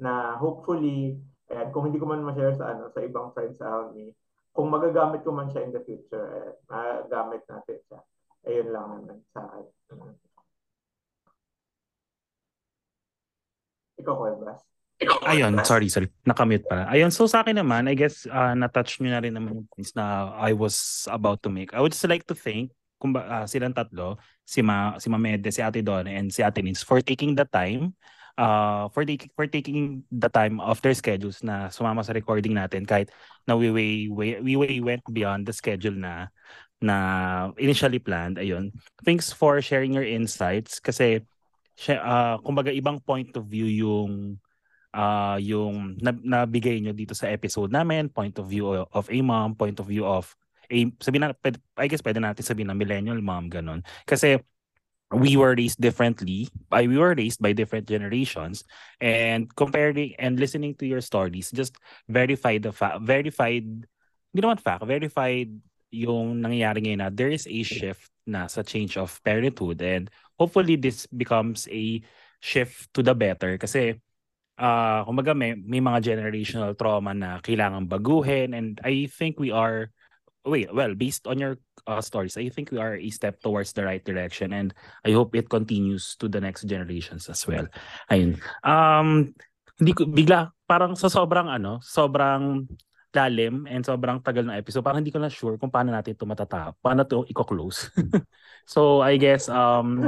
na hopefully ayan, kung hindi ko man ma-share sa ano sa ibang friends around me, kung magagamit ko man siya in the future, eh, magagamit natin siya. Ayun lang naman sa akin. Ikaw, Cuevas. Ayun, sorry, sorry. Nakamute pala. Ayun, so sa akin naman, I guess uh, na-touch nyo na rin naman yung points na I was about to make. I would just like to thank kung uh, silang tatlo, si Ma si Mamede, si Ate Donna, and si Ate Nins for taking the time uh, for taking for taking the time of their schedules na sumama sa recording natin kahit na we way, way, we way went beyond the schedule na na initially planned. Ayun. Thanks for sharing your insights kasi uh, kumbaga ibang point of view yung uh, yung nabigay nyo dito sa episode namin, point of view of a mom, point of view of a, sabihin na, I guess pwede natin sabihin na millennial mom, ganun. Kasi we were raised differently. I, we were raised by different generations and comparing and listening to your stories just verified the fact, verified, hindi naman fact, verified yung nangyayari ngayon na there is a shift na sa change of parenthood and hopefully this becomes a shift to the better kasi uh, kumbaga may, may mga generational trauma na kailangan baguhin and I think we are wait well based on your uh, stories I think we are a step towards the right direction and I hope it continues to the next generations as well. Ayun. Um hindi ko bigla parang sa sobrang ano sobrang lalim and sobrang tagal na episode parang hindi ko na sure kung paano natin ito matatap paano to i-close. <laughs> So I guess um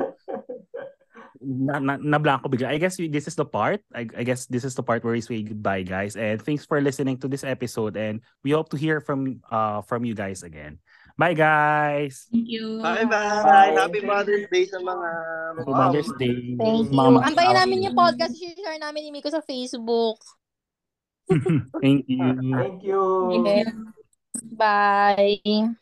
na, na, na blanco bigla. I guess this is the part. I, I guess this is the part where we say goodbye, guys. And thanks for listening to this episode. And we hope to hear from uh from you guys again. Bye, guys. Thank you. Bye, bye. Happy Mother's Day sa mga Happy Mother's Day. Thank you. Mama. Antayin namin yung podcast. share namin ni Miko sa Facebook. <laughs> Thank you. Thank you. Bye.